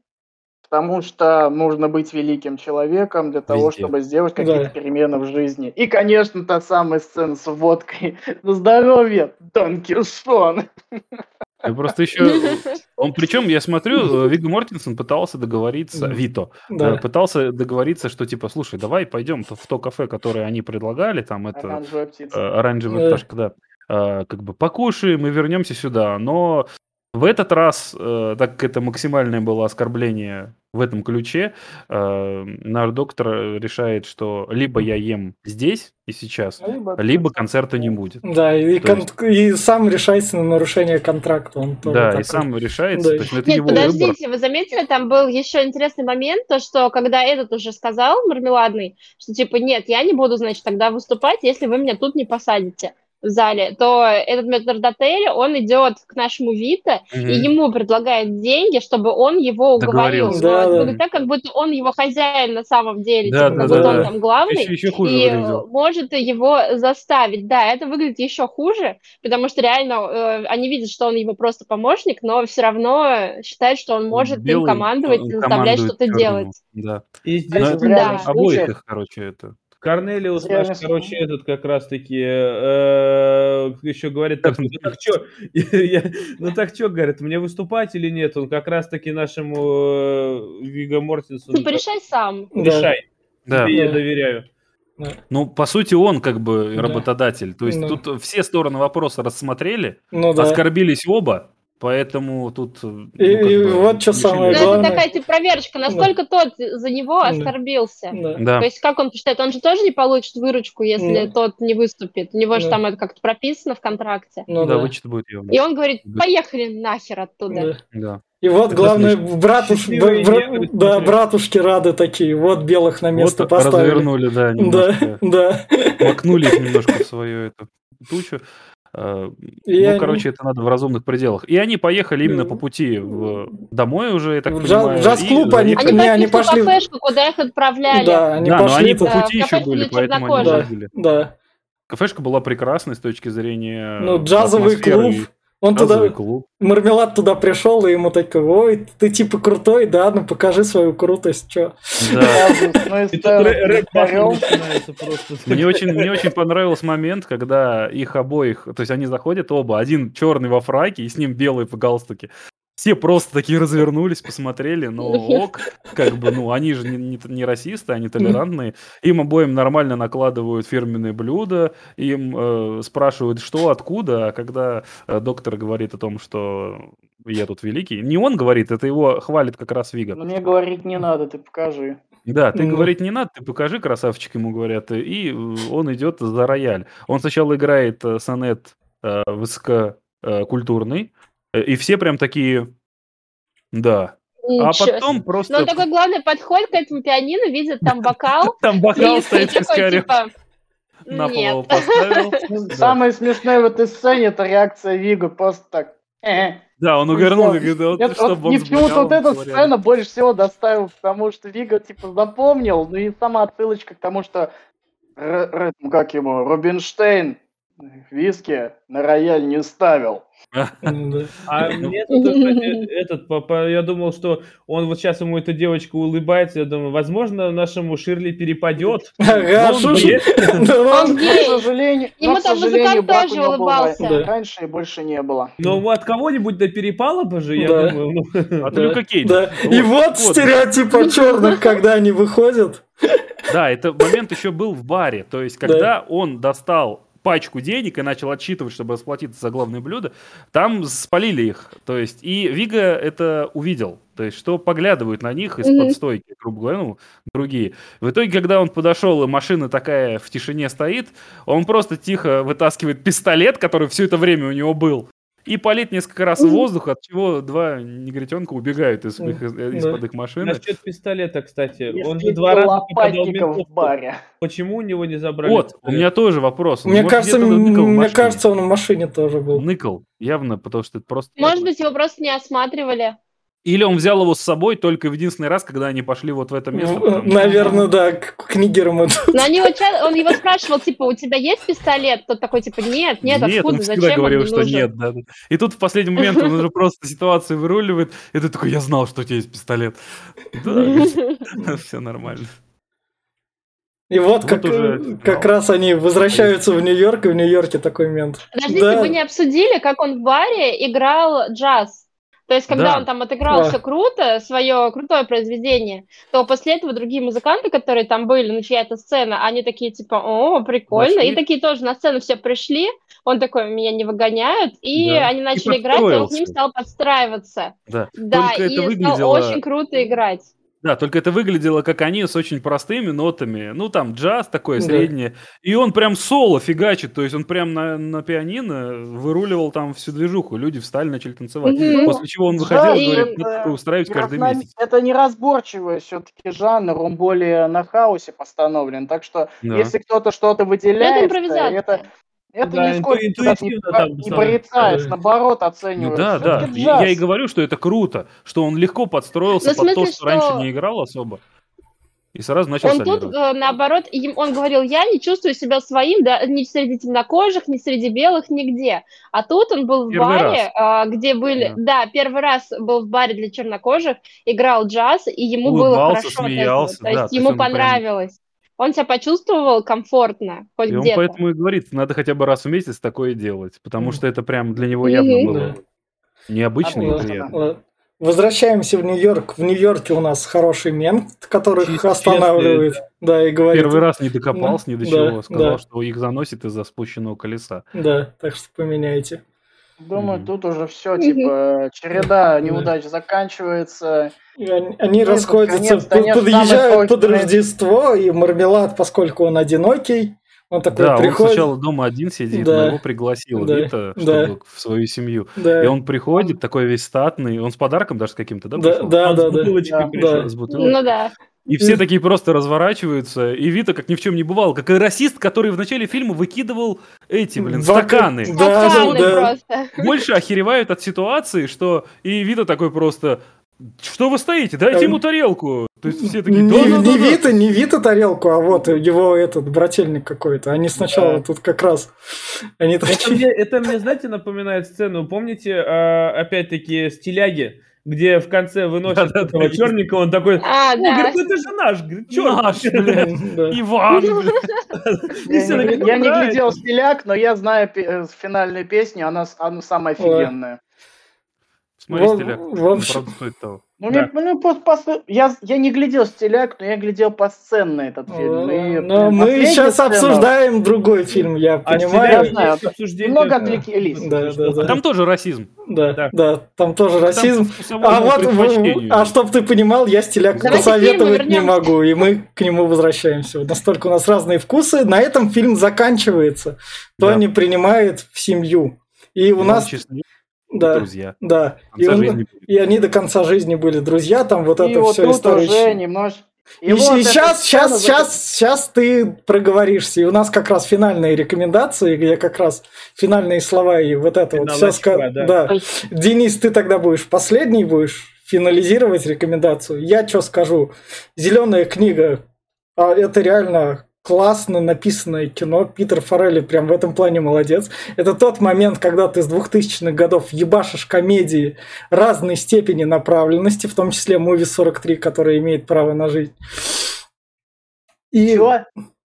потому что нужно быть великим человеком для того, Везде. чтобы сделать какие-то да. перемены в жизни. И, конечно, та самая сцена с водкой. (laughs) На здоровье, Дон (laughs) Кишон. Просто еще Он причем, я смотрю, э, Вигго Мортенсен пытался договориться. Вито, э, Да. пытался договориться, что типа, слушай, давай пойдем в то кафе, которое они предлагали, там это Оранжевая э, птица. оранжевая Да. пташка, да, Э, как бы покушаем и вернемся сюда. Но в этот раз, э, так как это максимальное было оскорбление в этом ключе, э, наш доктор решает, что либо я ем здесь и сейчас, либо концерта не будет. Да, и, кон- и сам решается на нарушение контракта. Он тоже Да, и сам решается, Да. то есть это Нет, его выбор. подождите, вы заметили, там был еще интересный момент, то, что когда этот уже сказал, мармеладный, что типа, нет, я не буду, значит, тогда выступать, если вы меня тут не посадите в зале, то этот метрдотель, он идет к нашему Вита, Мгм. и ему предлагает деньги, чтобы он его уговорил. Да, да. так, как будто он его хозяин на самом деле, Да, типа, да, как да, будто он да. там главный. Еще, еще хуже и выглядел. может его заставить. Да, это выглядит еще хуже, потому что реально э, они видят, что он его просто помощник, но все равно считают, что он может им Белый, командовать он и заставлять что-то делать. Да. И здесь в реальном Да. обоих короче, это. Корнелиус наш, короче, этот как раз-таки э, еще говорит, так, ну так что, (laughs) ну так что, говорит, мне выступать или нет? Он как раз-таки нашему э, Виго Мортенсону Ну, порешай сам. Да. решай. Да. Тебе я Да. доверяю. Ну, по сути, он как бы Да. работодатель. То есть Да. тут все стороны вопроса рассмотрели, Ну да. оскорбились оба, поэтому тут... э, ну, И- бы вот решили- самое Ну, главное- это такая типа проверочка, насколько тот за него Да. оскорбился. Да. Да. То есть как он считает, он же тоже не получит выручку, если Да. тот не выступит. У него же Да. там это как-то прописано в контракте. Ну да, да. вычет будет его. И он говорит, Да. поехали нахер оттуда. Да. Да. И вот Это главное, братуш... Бра- да, братушки рады такие. Вот белых на место вот поставили. развернули, да, Да, немножко. да. Макнули их немножко в свою эту тучу. Э, И ну, они- короче, это надо в разумных пределах. И они поехали именно Да. по пути в... домой уже, я так В понимаю. джаз- джаз-клуб и они- Они они в ту пошли в- кафешку, куда их отправляли. Да, они да, но пошли. они по Да, пути в еще были, поэтому они увидели. Да. Кафешка была прекрасной с точки зрения Ну, джазовый клуб. и- Он туда, клуб. Мармелад туда пришел, и ему такой, ой, ты типа крутой, да, ну покажи свою крутость, чё. Мне очень, мне очень понравился момент, когда их обоих, то есть они заходят оба, один черный во фраке и с ним белый по галстуке. Все просто такие развернулись, посмотрели, ну (laughs) ок, как бы, ну они же не, не- не расисты, они толерантные. Им обоим нормально накладывают фирменные блюда, им э, спрашивают, что, откуда, а когда э, доктор говорит о том, что я тут великий, не он говорит, это его хвалит как раз Вига. Мне говорить не надо, ты покажи. Да, ты Ну. говорить не надо, ты покажи, красавчик, ему говорят, и э, он идет за рояль. Он сначала играет э, сонет э, высококультурный, и все прям такие, да. А Ничего себе. потом Ну, просто он такой главный подходит к этому пианино, видит там (laughs) бокал, (laughs) там бокал стоит вискарем, типа, на пол поставил. (laughs) Да. Самое смешное в этой сцене это реакция Вига, просто так. «Э». Да, он Ну, увернул и говорит, «Да вот Нет, что вот с почему-то вот эта говорят». сцена больше всего доставила, потому что Вига типа запомнил, ну и сама отсылочка к тому, что Р- Р- ну, как ему, Рубинштейн виски на рояль не ставил. Ну, да. А (laughs) мне тут, кстати, этот, я думал, что он вот сейчас ему эта девочка улыбается, я думаю, возможно, нашему Ширли перепадет. (laughs) Он ж- (laughs) гей. Да Ему там музыкант тоже улыбался. Да. раньше и больше не было. Но от кого-нибудь до перепала бы же, я Да. думаю. ну. От Да, Люка Кейджа. Да. И вот вот. стереотип о черных, когда они выходят. Да, это момент еще был в баре. То есть, когда он достал пачку денег и начал отсчитывать, чтобы расплатиться за главное блюдо, там спалили их. То есть, и Вига это увидел. То есть, что поглядывают на них из-под Мгм. стойки, грубо говоря, ну, другие. В итоге, когда он подошел, и машина такая в тишине стоит, он просто тихо вытаскивает пистолет, который все это время у него был, и палит несколько раз в воздух, от чего два негритенка убегают из, их- Да. из-под их машины. Насчет пистолета, кстати. Он же два раза попадал в баре. Почему у него не забрали Вот, у пистолет? меня тоже вопрос. Мне Может, кажется, мне кажется, он в машине тоже был. Ныкал, явно, потому что это просто... Может быть, его просто не осматривали. Или он взял его с собой только в единственный раз, когда они пошли вот в это место. потому что- Наверное, да, к к книгерам идут. Но они его он его спрашивал, типа, у тебя есть пистолет? Тот такой, типа, нет, нет, он откуда, всегда зачем он говорил, мне что нужен? нет. Да. И тут в последний момент он уже просто ситуацию выруливает, и ты такой, я знал, что у тебя есть пистолет. Да, все (laughs) нормально. И вот Вот как, уже как финал. раз они возвращаются в Нью-Йорк, и в Нью-Йорке такой момент. Подождите, Да. вы не обсудили, как он в баре играл джаз? То есть, когда Да. он там отыграл Да. все круто, свое крутое произведение, то после этого другие музыканты, которые там были, ну, чья это сцена, они такие, типа, о, прикольно, Вошли. и такие тоже на сцену все пришли, он такой, меня не выгоняют, и Да. они И начали играть, и он к ним стал подстраиваться. Да. Да, Только и это стал выглядело... очень круто играть. Да, только это выглядело как они с очень простыми нотами. Ну, там джаз такое Да. среднее. И он прям соло фигачит. То есть он прям на, на пианино выруливал там всю движуху. Люди встали, начали танцевать. Мгм. После чего он выходил Да, и и говорит, надо такое устраивать каждый месяц. Это неразборчивый все-таки жанр, он более на хаосе постановлен. Так что, Да. если кто-то что-то Но это выделяет, импровизация. это, это Да, нисколько не, интуитивно по- там не порицаешь, Да. наоборот Ну оцениваешь. да, да. Всё-таки Я я и говорю, что это круто, что он легко подстроился Ну, в под то, смысле, что раньше что- не играл особо. И сразу начал Он тут, солировать. э, наоборот, им, он говорил, я не чувствую себя своим, да, ни среди темнокожих, ни среди белых, нигде. А тут он был в Первый баре, а, где были, да. первый раз был в баре для чернокожих, играл джаз, и ему было Улыбался, хорошо от смеялся. То да, есть то есть ему он прям- понравилось. Он себя почувствовал комфортно, хоть И он поэтому и говорит, надо хотя бы раз в месяц такое делать, потому что это прям для него явно было необычно и Ладно. приятно. Ладно. Возвращаемся в Нью-Йорк. В Нью-Йорке у нас хороший мент, который Чисто останавливает, да, и говорит. Первый раз не докопался ни до Да, чего, сказал, да. что их заносит из-за спущенного колеса. Да, так что поменяйте. Думаю, Мгм. тут уже все, типа, череда неудач заканчивается. И они, они Ну расходятся, конец, под- конечно, подъезжают под Рождество, и Мармелад, поскольку он одинокий, он такой Да, он приходит. сначала дома один сидит, Да. но его пригласила Да, Вита, да. чтобы в свою семью. да, И он приходит, такой весь статный, он с подарком даже с каким-то, да, да, пришел? да, Он да, с да. Да, пришел. С. Ну да. И все такие просто разворачиваются, и Вита как ни в чем не бывало, как и расист, который в начале фильма выкидывал эти, блин, Бак- стаканы. Да, Стаканы да. просто. Больше охеревают от ситуации, что и Вита такой просто, что вы стоите, дайте ему тарелку. То есть все такие, Не, да, да, не да, да». Вита, не Вита тарелку, а вот его этот брательник какой-то. Они сначала Да. тут как раз, они Это такие, мне, это мне, знаете, напоминает сцену. Помните, а, опять-таки, стиляги, где в конце выносят Да-да-да, этого есть. черника, он такой, А, «О, да. говорит, это же наш, говорит, черт. Наш, (laughs) да. Иван, блядь. (laughs) Я, не, глядел стиляк, но я знаю э, финальную песню, она, самая офигенная. Смотри, В- стиляк, в он, общем- правда стоит того. Ну, Да. мне- ну, по- по- я, я не глядел стиляк, но я глядел по сценно этот фильм. И, Но блин, мы сейчас сцена- обсуждаем другой фильм, я А понимаю. Я знаю, обсуждение Много отвлеклись. Да, да, да. Там тоже расизм. Да, Да. да, там тоже расизм. Там А вот, а чтоб ты понимал, я стиляк Давайте посоветовать не могу, и мы к нему возвращаемся. Вот Настолько у нас разные вкусы. На этом фильм заканчивается. Да. Тони принимает в семью. И у Он нас, счастлив, да, друзья. да. И, он- жизни и они до конца жизни были друзья, там вот И это вот все история. уже немножко... И, вот эта сейчас, сейчас, зак- сейчас, сейчас ты проговоришься. И у нас как раз финальные рекомендации, где как раз финальные слова и вот это вот все Финалочка, да. Да. Денис, ты тогда будешь последний, будешь финализировать рекомендацию. Я что скажу? Зеленая книга. А это реально классно написанное кино. Питер Форелли прям в этом плане молодец. Это тот момент, когда ты с 2000-х годов ебашишь комедии разной степени направленности, в том числе «Муви 43», который имеет право на жизнь. И, Чего?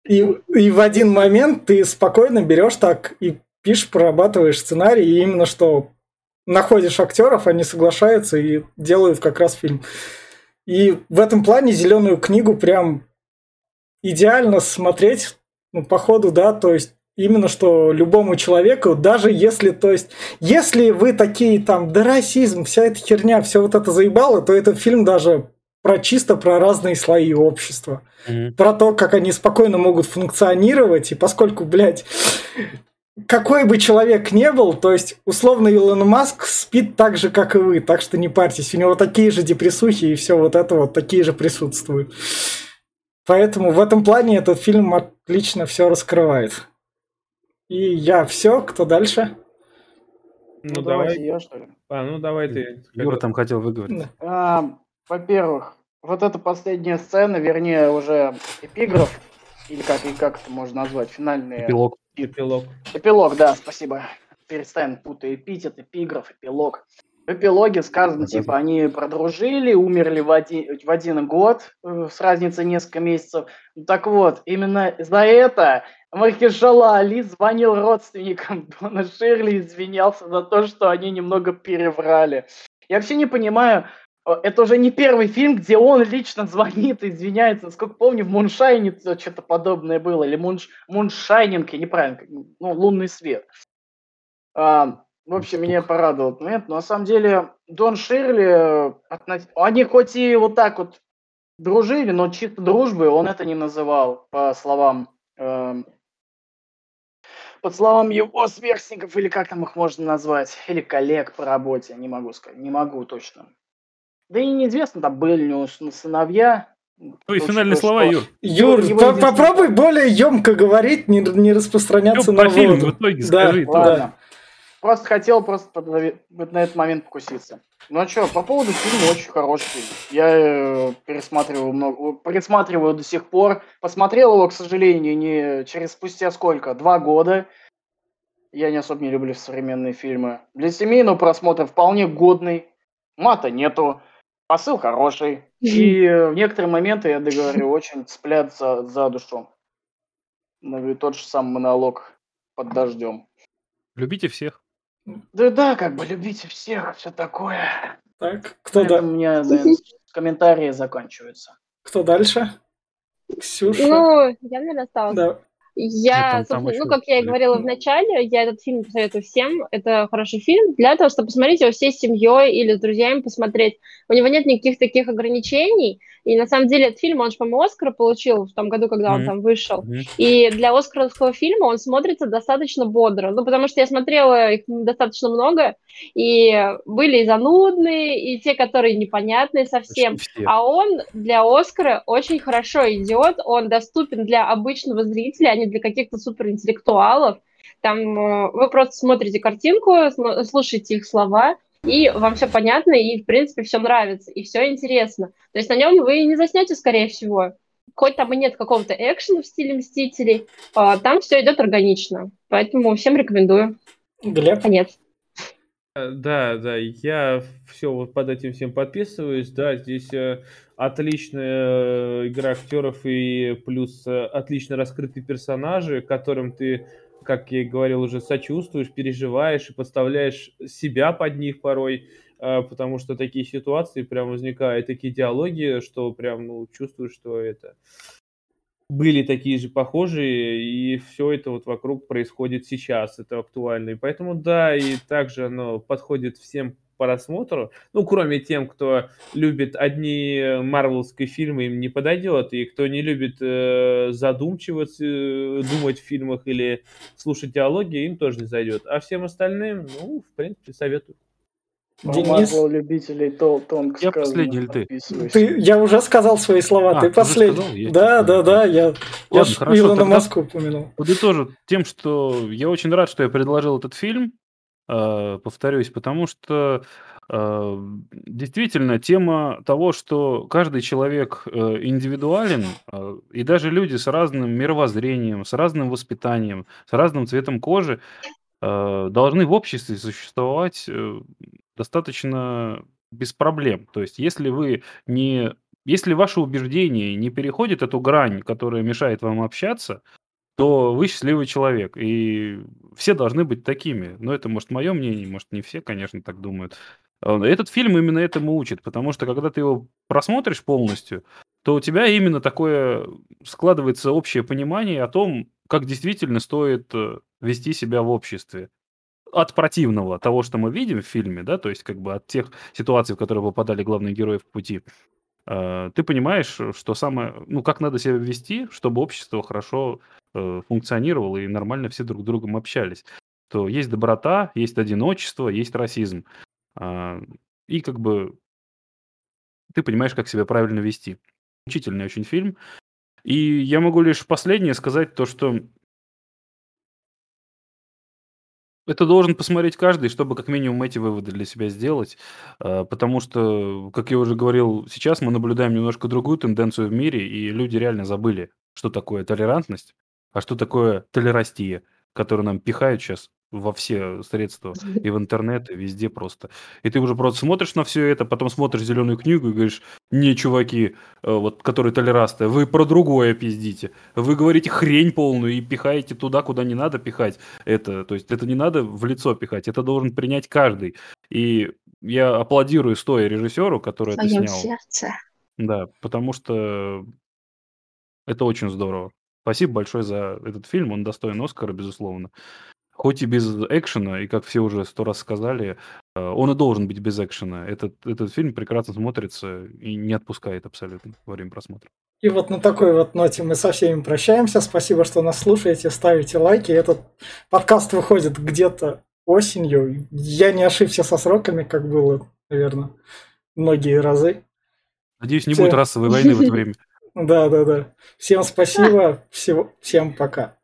и, и в один момент ты спокойно берешь так и пишешь, прорабатываешь сценарий, и именно что находишь актеров, они соглашаются и делают как раз фильм. И в этом плане зеленую книгу прям идеально смотреть, ну, по ходу, да, то есть именно что любому человеку, даже если, то есть, если вы такие там, да расизм, вся эта херня, все вот это заебало, то этот фильм даже про чисто про разные слои общества Мгм. про то, как они спокойно могут функционировать, и поскольку, блядь, какой бы человек не был, то есть, условно, Илон Маск спит так же, как и вы, так что не парьтесь, у него такие же депрессухи и все вот это вот, такие же присутствуют. Поэтому в этом плане этот фильм отлично все раскрывает. И я все, кто дальше? Ну, давайте давай. я, что ли. А, ну, давай ты. Юра там хотел выговорить. А, во-первых, вот эта последняя сцена, вернее, уже эпиграф, или как, и как это можно назвать, финальный Эпилог. Эпилог. эпилог, да, спасибо. Перестань путать эпитет, эпиграф, эпилог. В эпилоге сказано, Ага. типа, они продружили, умерли в один, в один год, э, с разницей несколько месяцев. Ну, Так вот, именно за это Махершала Али звонил родственникам (laughs) Дона Ширли извинялся за то, что они немного переврали. Я вообще не понимаю, э, это уже не первый фильм, где он лично звонит и извиняется. Сколько помню, в Moonshine е что-то подобное было. Или Moonsh... Moonshining, я неправильно, ну, лунный свет. А, в общем, меня порадовал этот момент. Но на самом деле Дон Ширли, э, они хоть и вот так вот дружили, но чисто дружбы он это не называл, по словам э, по словам его сверстников, или как там их можно назвать, или коллег по работе, не могу сказать, не могу точно. Да и неизвестно, там были у него сыновья. Твои финальные слова, Юр. Юр, по попробуй более емко говорить, не, не распространяться Юр, на фильм воду. в итоге Да, скажи. Ладно. Просто хотел просто на этот момент покуситься. Ну а что, по поводу фильма очень хороший фильм. Я э, пересматривал много, пересматриваю до сих пор. Посмотрел его, к сожалению, не через спустя сколько? Два года. Я не особо не люблю современные фильмы. Для семейного просмотра вполне годный. Мата нету. Посыл хороший. И (laughs) в некоторые моменты, я договорю, очень цеплят за, за душу. Ну и тот же самый монолог под дождем. Любите всех. Да да, как бы любите всех, все такое. Так, кто, да, у меня наверное, (laughs) комментарии заканчиваются. кто дальше? Ксюша? Ну, я, наверное, осталась. Да. Я, там- там ну, как я и говорила в начале, я этот фильм посоветую всем. Это хороший фильм для того, чтобы посмотреть его всей семьей или с друзьями посмотреть. У него нет никаких таких ограничений. И на самом деле этот фильм, он же, по-моему, Оскара получил в том году, когда он Мгм. там вышел. Мгм. И для оскаровского фильма он смотрится достаточно бодро. Ну, потому что я смотрела их достаточно много, и были и занудные, и те, которые непонятные совсем. А он для Оскара очень хорошо идет, он доступен для обычного зрителя, а не для каких-то суперинтеллектуалов. Там э, вы просто смотрите картинку, слушаете их слова, и вам все понятно, и в принципе все нравится, и все интересно. То есть на нем вы не заснете, скорее всего. Хоть там и нет какого-то экшена в стиле Мстителей, а, там все идет органично. Поэтому всем рекомендую. Глеб? Конец. Э, Да, да, я все вот под этим всем подписываюсь. Да, здесь э, отличная игра актеров и плюс э, отлично раскрытые персонажи, которым ты, как я и говорил, уже сочувствуешь, переживаешь и подставляешь себя под них порой, э, потому что такие ситуации прям возникают, такие диалоги, что прям ну, чувствуешь, что это были такие же похожие, и все это вот вокруг происходит сейчас, это актуально. И поэтому, да, и также оно подходит всем по просмотру. Ну, кроме тем, кто любит одни марвелские фильмы, им не подойдет. И кто не любит э, задумчиваться, э, думать в фильмах или слушать диалоги, им тоже не зайдет. А всем остальным, ну, в принципе, советую. Денис? Любителей то тонко Я сказано, последний или ты? Ты, я уже сказал свои слова, А, ты последний. сказал? Я да, да, да, я, я Ладно, ж хорошо, Илона Маску упомянул. Подытожу тем, что я очень рад, что я предложил этот фильм, э, повторюсь, потому что э, действительно тема того, что каждый человек э, индивидуален, э, и даже люди с разным мировоззрением, с разным воспитанием, с разным цветом кожи э, должны в обществе существовать э, достаточно без проблем. То есть, если вы не, если ваши убеждения не переходят эту грань, которая мешает вам общаться, то вы счастливый человек. И все должны быть такими. Но это, может, мое мнение, может, не все, конечно, так думают. А, Этот фильм именно этому учит, потому что когда ты его просмотришь полностью, то у тебя именно такое складывается общее понимание о том, как действительно стоит э, вести себя в обществе. От противного того, что мы видим в фильме, да, то есть как бы от тех ситуаций, в которые попадали главные герои в пути, э, ты понимаешь, что самое, ну, как надо себя вести, чтобы общество хорошо э, функционировало и нормально все друг с другом общались. То есть доброта, есть одиночество, есть расизм. А, И как бы ты понимаешь, как себя правильно вести. Учительный очень фильм. И я могу лишь последнее сказать то, что это должен посмотреть каждый, чтобы как минимум эти выводы для себя сделать. А, Потому что, как я уже говорил, сейчас мы наблюдаем немножко другую тенденцию в мире, и люди реально забыли, что такое толерантность, а что такое толерастия, которую нам пихают сейчас во все средства, (laughs) и в интернет, и везде просто. И ты уже просто смотришь на все это, потом смотришь зеленую книгу и говоришь, не, чуваки, э, вот, которые толерасты, вы про другое пиздите. Вы говорите хрень полную и пихаете туда, куда не надо пихать это. То есть это не надо в лицо пихать, это должен принять каждый. И я аплодирую стоя режиссеру, который это снял. сердце. Да, потому что это очень здорово. Спасибо большое за этот фильм, он достоин Оскара, безусловно. Хоть и без экшена, и как все уже сто раз сказали, э, он и должен быть без экшена. Этот, этот фильм прекрасно смотрится и не отпускает абсолютно во время просмотра. И вот на такой вот ноте мы со всеми прощаемся. Спасибо, что нас слушаете, ставите лайки. Этот подкаст выходит где-то осенью. Я не ошибся со сроками, как было, наверное, многие разы. Надеюсь, не Всё. будет расовой войны в это время. (laughs) Да, да, да. Всем спасибо. Всего, всем пока.